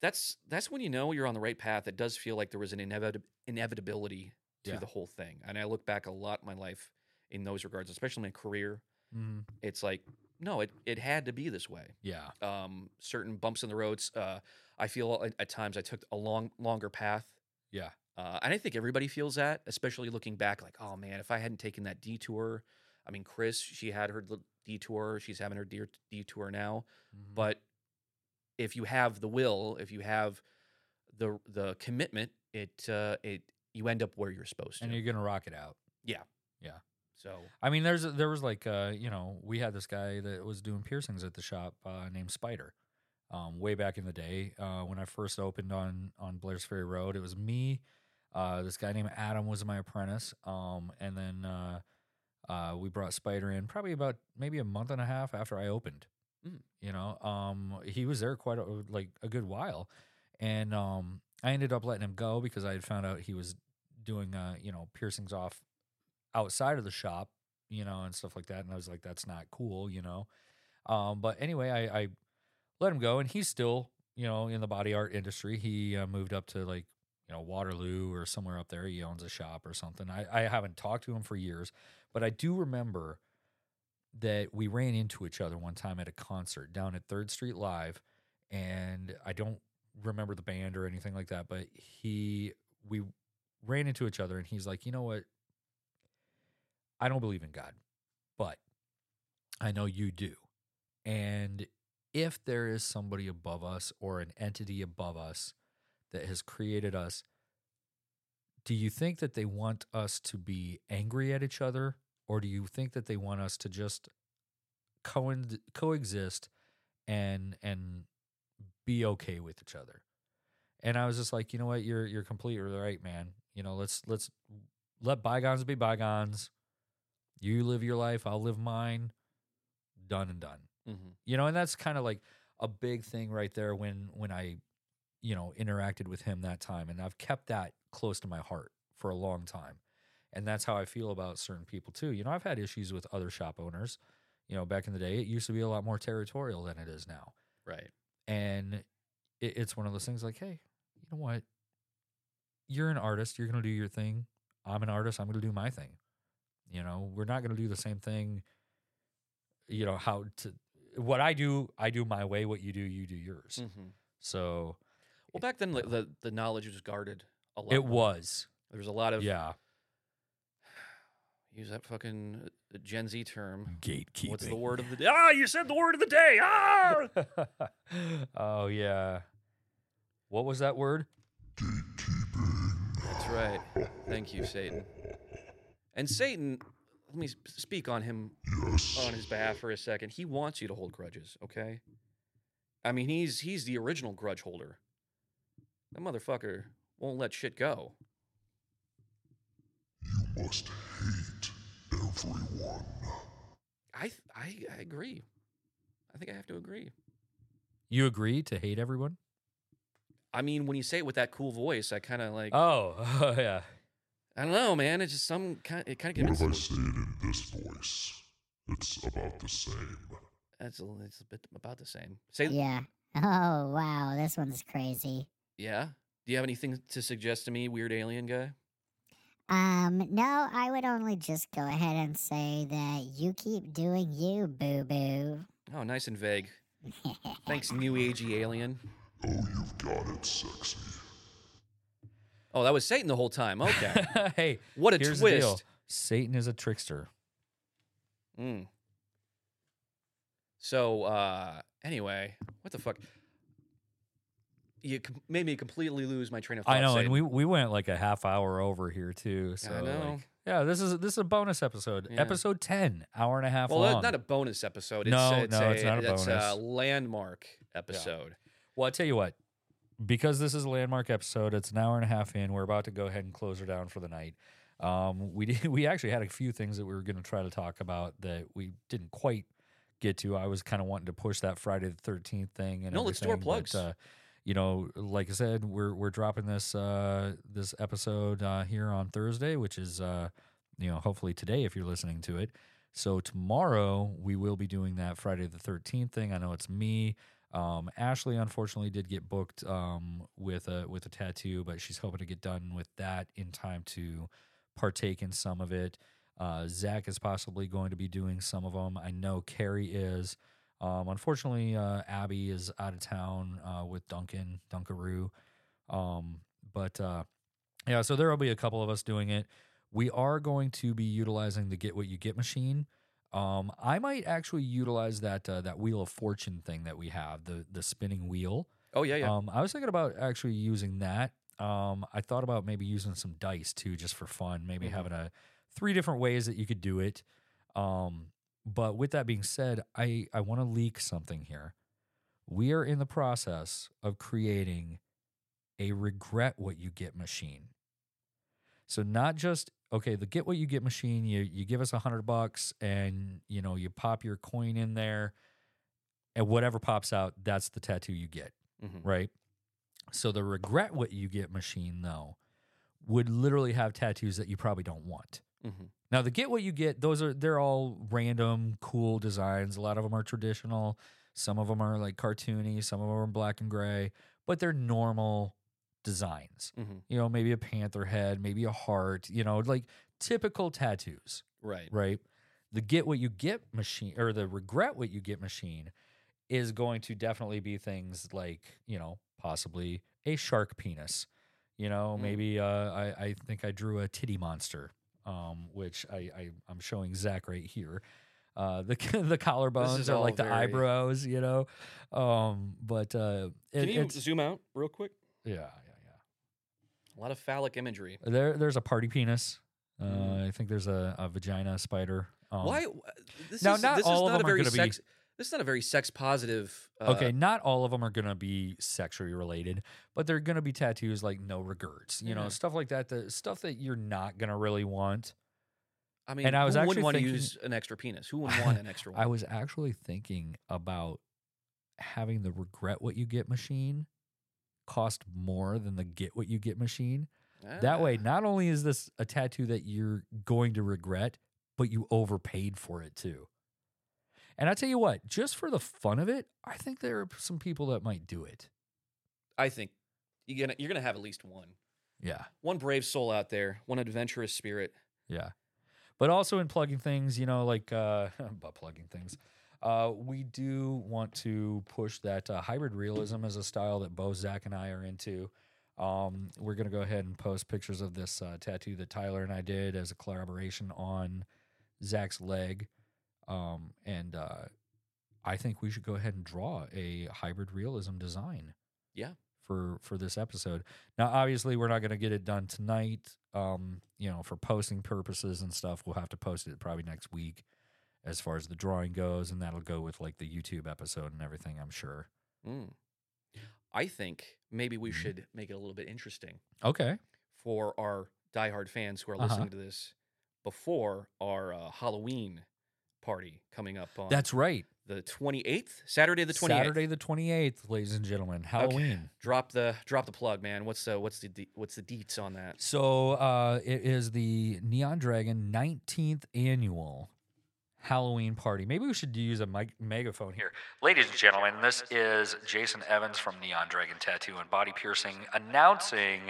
that's that's when you know you're on the right path it does feel like there was an inevit- inevitability to Yeah. the whole thing. And i look back a lot in my life in those regards especially my career. Hmm it's like no it, it had to be this way yeah um, certain bumps in the roads. Uh, I feel at, at times I took a long, longer path, yeah uh, and I think everybody feels that, especially looking back. Like, oh man, if I hadn't taken that detour, I mean, Chris, she had her detour. She's having her detour now. Mhm. But if you have the will, if you have the the commitment, it uh, it you end up where you're supposed to. and you're gonna rock it out so I mean, there's there was like uh, you know, we had this guy that was doing piercings at the shop uh, named Spider. Um, way back in the day, uh, when I first opened on on Blair's Ferry Road, it was me. Uh, this guy named Adam was my apprentice, um, and then uh, uh, we brought Spider in probably about maybe a month and a half after I opened. Mm. You know, um, he was there quite a, like a good while, and um, I ended up letting him go because I had found out he was doing uh, you know piercings off outside of the shop, you know, and stuff like that. And I was like, that's not cool, you know. Um, but anyway, I, I let him go, and he's still, you know, in the body art industry. He uh, moved up to like, you know, Waterloo or somewhere up there. He owns a shop or something. I, I haven't talked to him for years, but I do remember that we ran into each other one time at a concert down at Third Street Live, and I don't remember the band or anything like that, but he we ran into each other, and he's like, you know what? I don't believe in God, but I know you do. And if there is somebody above us or an entity above us that has created us, do you think that they want us to be angry at each other? Or do you think that they want us to just co- coexist and and be okay with each other? And I was just like, you know what, you're you're completely right, man. You know, let's let's let bygones be bygones. You live your life, I'll live mine. Done and done. Mm-hmm. You know, and that's kind of like a big thing right there when when I, you know, interacted with him that time, and I've kept that close to my heart for a long time, and that's how I feel about certain people too. You know, I've had issues with other shop owners. You know, back in the day, it used to be a lot more territorial than it is now, Right. and it, it's one of those things like, hey, you know what? You're an artist. You're going to do your thing. I'm an artist. I'm going to do my thing. You know, we're not going to do the same thing. You know how to what I do. I do my way. What you do, you do yours. Mm-hmm. So Well, back then the, the the knowledge was guarded a lot. it was, There was a lot of yeah, use that fucking uh, Gen Z term. gatekeeping. What's the word of the day? Ah, you said the word of the day. Ah. oh yeah. What was that word? Gatekeeping. That's right. Thank you, Satan. And Satan, let me speak on him on his behalf for a second. He wants you to hold grudges, okay? I mean, he's he's the original grudge holder. That motherfucker won't let shit go. You must hate everyone. I th- I, I agree. I think I have to agree. You agree to hate everyone? I mean, when you say it with that cool voice, I kind of like Oh, Oh, yeah. I don't know, man. It's just some kind. It kind of What if I convinces. say it in this voice? It's about the same. That's a, it's a bit about the same. Say Yeah. Oh, wow. This one's crazy. yeah. Do you have anything to suggest to me, weird alien guy? Um, no, I would only just go ahead and say that you keep doing you, boo boo. Oh, nice and vague. Thanks, new agey alien. Oh, you've got it, sexy. Oh, that was Satan the whole time. Okay. hey, What a here's the deal. twist. Satan is a trickster. Mm. So, uh, anyway, what the fuck? You com- made me completely lose my train of thought. I know, Satan. and we we went like a half hour over here too. So I know. like, yeah, this is this is a bonus episode. Yeah. Episode ten, hour and a half well, long. not a bonus episode. It's, No, it's no, a, it's not a it's bonus. a landmark episode. well, I tell you what, because this is a landmark episode, it's an hour and a half in. We're about to go ahead and close her down for the night. Um, we did, we actually had a few things that we were going to try to talk about that we didn't quite get to. I was kind of wanting to push that Friday the Thirteenth thing and No, let's do our plugs. But, uh, you know, like I said, we're we're dropping this uh, this episode uh, here on Thursday, which is uh, you know hopefully today if you're listening to it. So tomorrow we will be doing that Friday the Thirteenth thing. I know it's me. Um, Ashley unfortunately did get booked um, with a with a tattoo, but she's hoping to get done with that in time to partake in some of it. Uh, Zach is possibly going to be doing some of them. I know Carrie is. Um, unfortunately, uh, Abby is out of town uh, with Duncan Dunkaroo. Um, but uh, yeah, so there will be a couple of us doing it. We are going to be utilizing the Get What You Get machine. Um, I might actually utilize that uh, that Wheel of Fortune thing that we have, the the spinning wheel. Oh yeah, yeah. Um, I was thinking about actually using that. Um, I thought about maybe using some dice too, just for fun. Maybe Mhm. having a three different ways that you could do it. Um, but with that being said, I I want to leak something here. We are in the process of creating a regret what you get machine. So not just okay, the get what you get machine. You you give us a hundred bucks, and you know you pop your coin in there, and whatever pops out, that's the tattoo you get Mhm. right? So the regret what you get machine though would literally have tattoos that you probably don't want. Mhm. Now the get what you get, those are they're all random, cool designs. A lot of them are traditional. Some of them are like cartoony. Some of them are black and gray, but they're normal designs. Mhm. You know, maybe a panther head, maybe a heart. You know, like typical tattoos Right. right? The get what you get machine or the regret what you get machine is going to definitely be things like, you know, possibly a shark penis. You know, Mm. maybe uh, I, I think I drew a titty monster, um, which I, I I'm showing Zach right here. Uh, the the collarbones are like the very- eyebrows, you know. Um, but uh, it, Can you zoom out real quick? yeah, A lot of phallic imagery. There, there's a party penis. Uh, Mm. I think there's a, a vagina spider. Um, Why? This now, is, not this all is of them a are very gonna be- sex. This is not a very sex positive. Uh, okay, not all of them are gonna be sexually related, but they're gonna be tattoos like no regrets, you know, stuff like that. The stuff that you're not gonna really want. I mean, and I was who actually wouldn't want to use an extra penis? Who wouldn't want an extra one? I was actually thinking about having the regret what you get machine cost more than the get what you get machine. That way, Ah, not only is this a tattoo that you're going to regret, but you overpaid for it too. And I tell you what, just for the fun of it, I think there are some people that might do it. I think you're gonna you're gonna have at least one, Yeah. one brave soul out there, one adventurous spirit. Yeah. But also in plugging things, you know, like uh butt plugging things. Uh, we do want to push that uh, hybrid realism as a style that Bo, Zach, and I are into. Um, we're going to go ahead and post pictures of this uh, tattoo that Tyler and I did as a collaboration on Zach's leg. Um, and uh, I think we should go ahead and draw a hybrid realism design. Yeah. For for this episode. Now, obviously, we're not going to get it done tonight. Um, you know, for posting purposes and stuff, we'll have to post it probably next week, as far as the drawing goes, and that'll go with like the YouTube episode and everything. I'm sure. Mm. I think maybe we Mhm. should make it a little bit interesting Okay. for our diehard fans who are Uh-huh. listening to this before our uh, Halloween party coming up on That's right. the 28th, Saturday the 28th. Saturday the 28th, ladies and gentlemen, Halloween. Drop the drop the plug, man. What's the what's the de- what's the deets on that? So uh, it is the Neon Dragon 19th annual Halloween party. Maybe we should use a mic- megaphone here. Ladies and gentlemen, this is Jason Evans from Neon Dragon Tattoo and Body Piercing announcing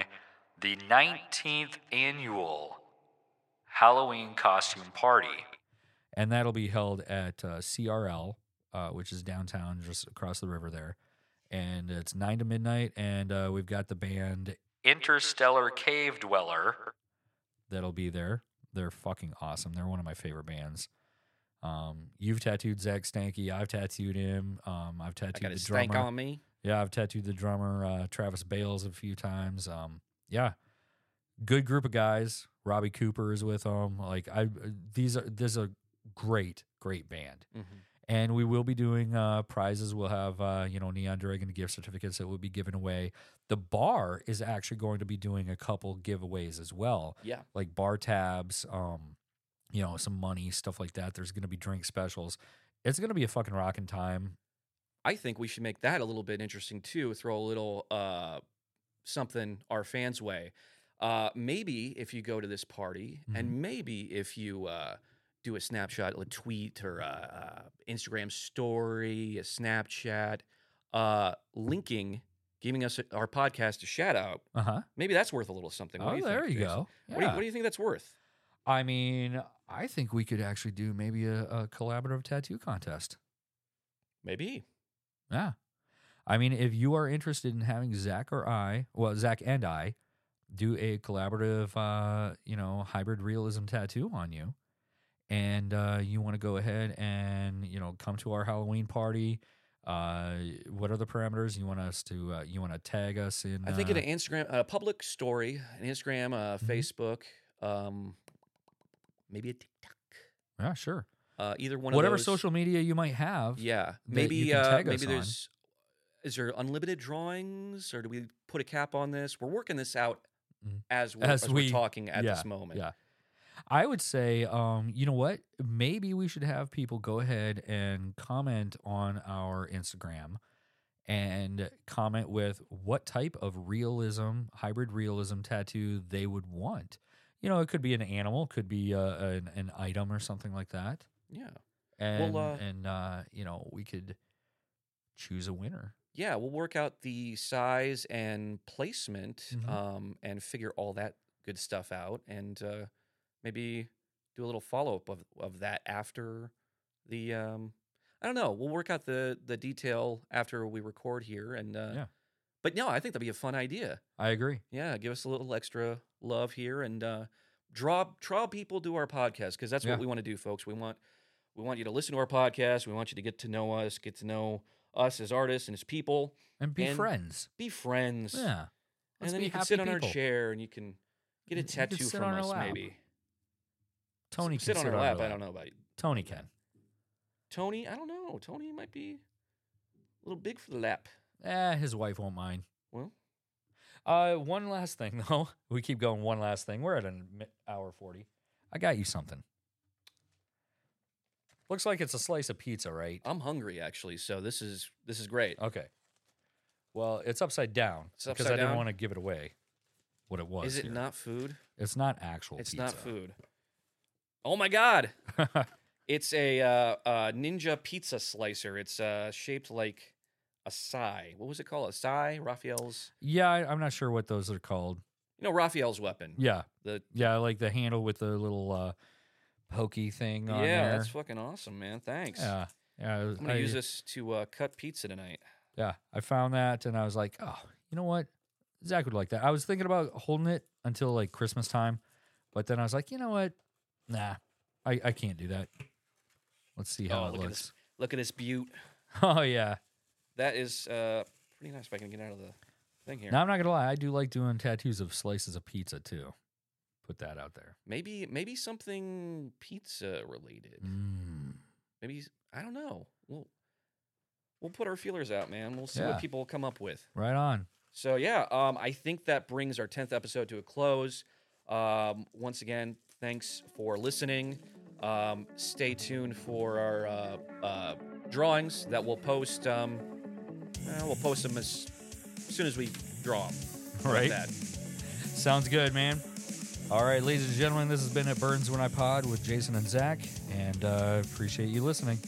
the 19th annual Halloween costume party. And that'll be held at uh, CRL, uh, which is downtown, just across the river there. And it's 9 to midnight. And uh, we've got the band Interstellar Cave Dweller that'll be there. They're fucking awesome. They're one of my favorite bands. Um, you've tattooed Zach Stanky. I've tattooed him. Um, I've tattooed the drummer. on me. Yeah, I've tattooed the drummer uh, Travis Bales a few times. Um, yeah, good group of guys. Robbie Cooper is with them. Like I, these are this is a great, great band. Mhm. And we will be doing uh, prizes. We'll have uh, you know Neon Dragon gift certificates that will be given away. The bar is actually going to be doing a couple giveaways as well Yeah. like bar tabs, um, you know, some money, stuff like that. There's going to be drink specials. It's going to be a fucking rocking time. I think we should make that a little bit interesting too. Throw a little uh, something our fans' way. Uh, maybe if you go to this party, Mm-hmm. and maybe if you uh, do a snapshot, a tweet, or a, uh Instagram story, a Snapchat, uh, linking, giving us our podcast a shout out. Uh huh. Maybe that's worth a little something. What Oh, there think, you Jason? go. What, do you, Yeah. what do you think that's worth? I mean, I think we could actually do maybe a, a collaborative tattoo contest. Maybe. Yeah. I mean, if you are interested in having Zach or I, well, Zach and I, do a collaborative, uh, you know, hybrid realism tattoo on you, and uh, you want to go ahead and you know come to our Halloween party, uh, what are the parameters you want us to? Uh, you want to tag us in? I think uh, in an Instagram, a public story, an Instagram, uh, Mhm. Facebook, um, maybe a TikTok. yeah, sure. Uh, either one Whatever of those. social media you might have. Yeah, maybe uh, maybe us on. there's. Is there unlimited drawings, or do we put a cap on this? We're working this out Mm. as we're, As as we- we're talking at yeah, this moment. Yeah. I would say, um, you know what? Maybe we should have people go ahead and comment on our Instagram and comment with what type of realism, hybrid realism tattoo they would want. You know, it could be an animal, could be uh, an, an item or something like that. yeah, And, uh, and uh, you know, we could choose a winner. yeah. We'll work out the size and placement, Mhm. um, and figure all that good stuff out, and uh, maybe do a little follow up of of that after the. Um, I don't know. We'll work out the the detail after we record here, and uh, Yeah. But no, I think that'd be a fun idea. I agree. Yeah, give us a little extra love here and uh, draw draw people to our podcast because that's Yeah. what we want to do, folks. We want We want you to listen to our podcast. We want you to get to know us, get to know us as artists and as people. And be And- friends. Be friends. Yeah. and Let's then be you can sit on our chair and you can get a tattoo from us, lap. maybe. Tony sit can on our lap. I don't know about you. Tony can. Tony, I don't know. Tony might be a little big for the lap. Eh, his wife won't mind. Well, Uh, one last thing though. We keep going. One last thing. We're at an hour forty. I got you something. Looks like it's a slice of pizza, right? I'm hungry actually, so this is this is great. Okay. Well, it's upside down It's because upside I didn't down? want to give it away. What it was? Is it here. not food? It's not actual. It's pizza. not food. Oh my god! It's a uh, uh, ninja pizza slicer. It's uh, shaped like a sai. What was it called? A sai? Raphael's. yeah, I, I'm not sure what those are called. You know Raphael's weapon. Yeah, The yeah, like the handle with the little uh, pokey thing on yeah, there. that's fucking awesome, man. Thanks. yeah, yeah. I'm gonna use this to uh, cut pizza tonight. Yeah, I found that and I was like, oh, you know what? Zach would like that. I was thinking about holding it until like Christmas time, but then I was like, you know what? Nah, I, I can't do that. Let's see how oh, it look at looks. this! Look at this beaut. Oh yeah. That is uh, pretty nice. If I can get out of the thing here. Now I'm not gonna lie, I do like doing tattoos of slices of pizza too. Put that out there. Maybe maybe something pizza related. Mm. Maybe I don't know. We'll we'll put our feelers out, man. We'll see Yeah. what people come up with. Right on. So yeah, um, I think that brings our tenth episode to a close. Um, once again, thanks for listening. Um, stay tuned for our uh, uh, drawings that we'll post. Um, uh, we'll post them as soon as we draw them. Right. That. Sounds good, man. All right, ladies and gentlemen, this has been at Burns When I Pod with Jason and Zach, and uh, appreciate you listening.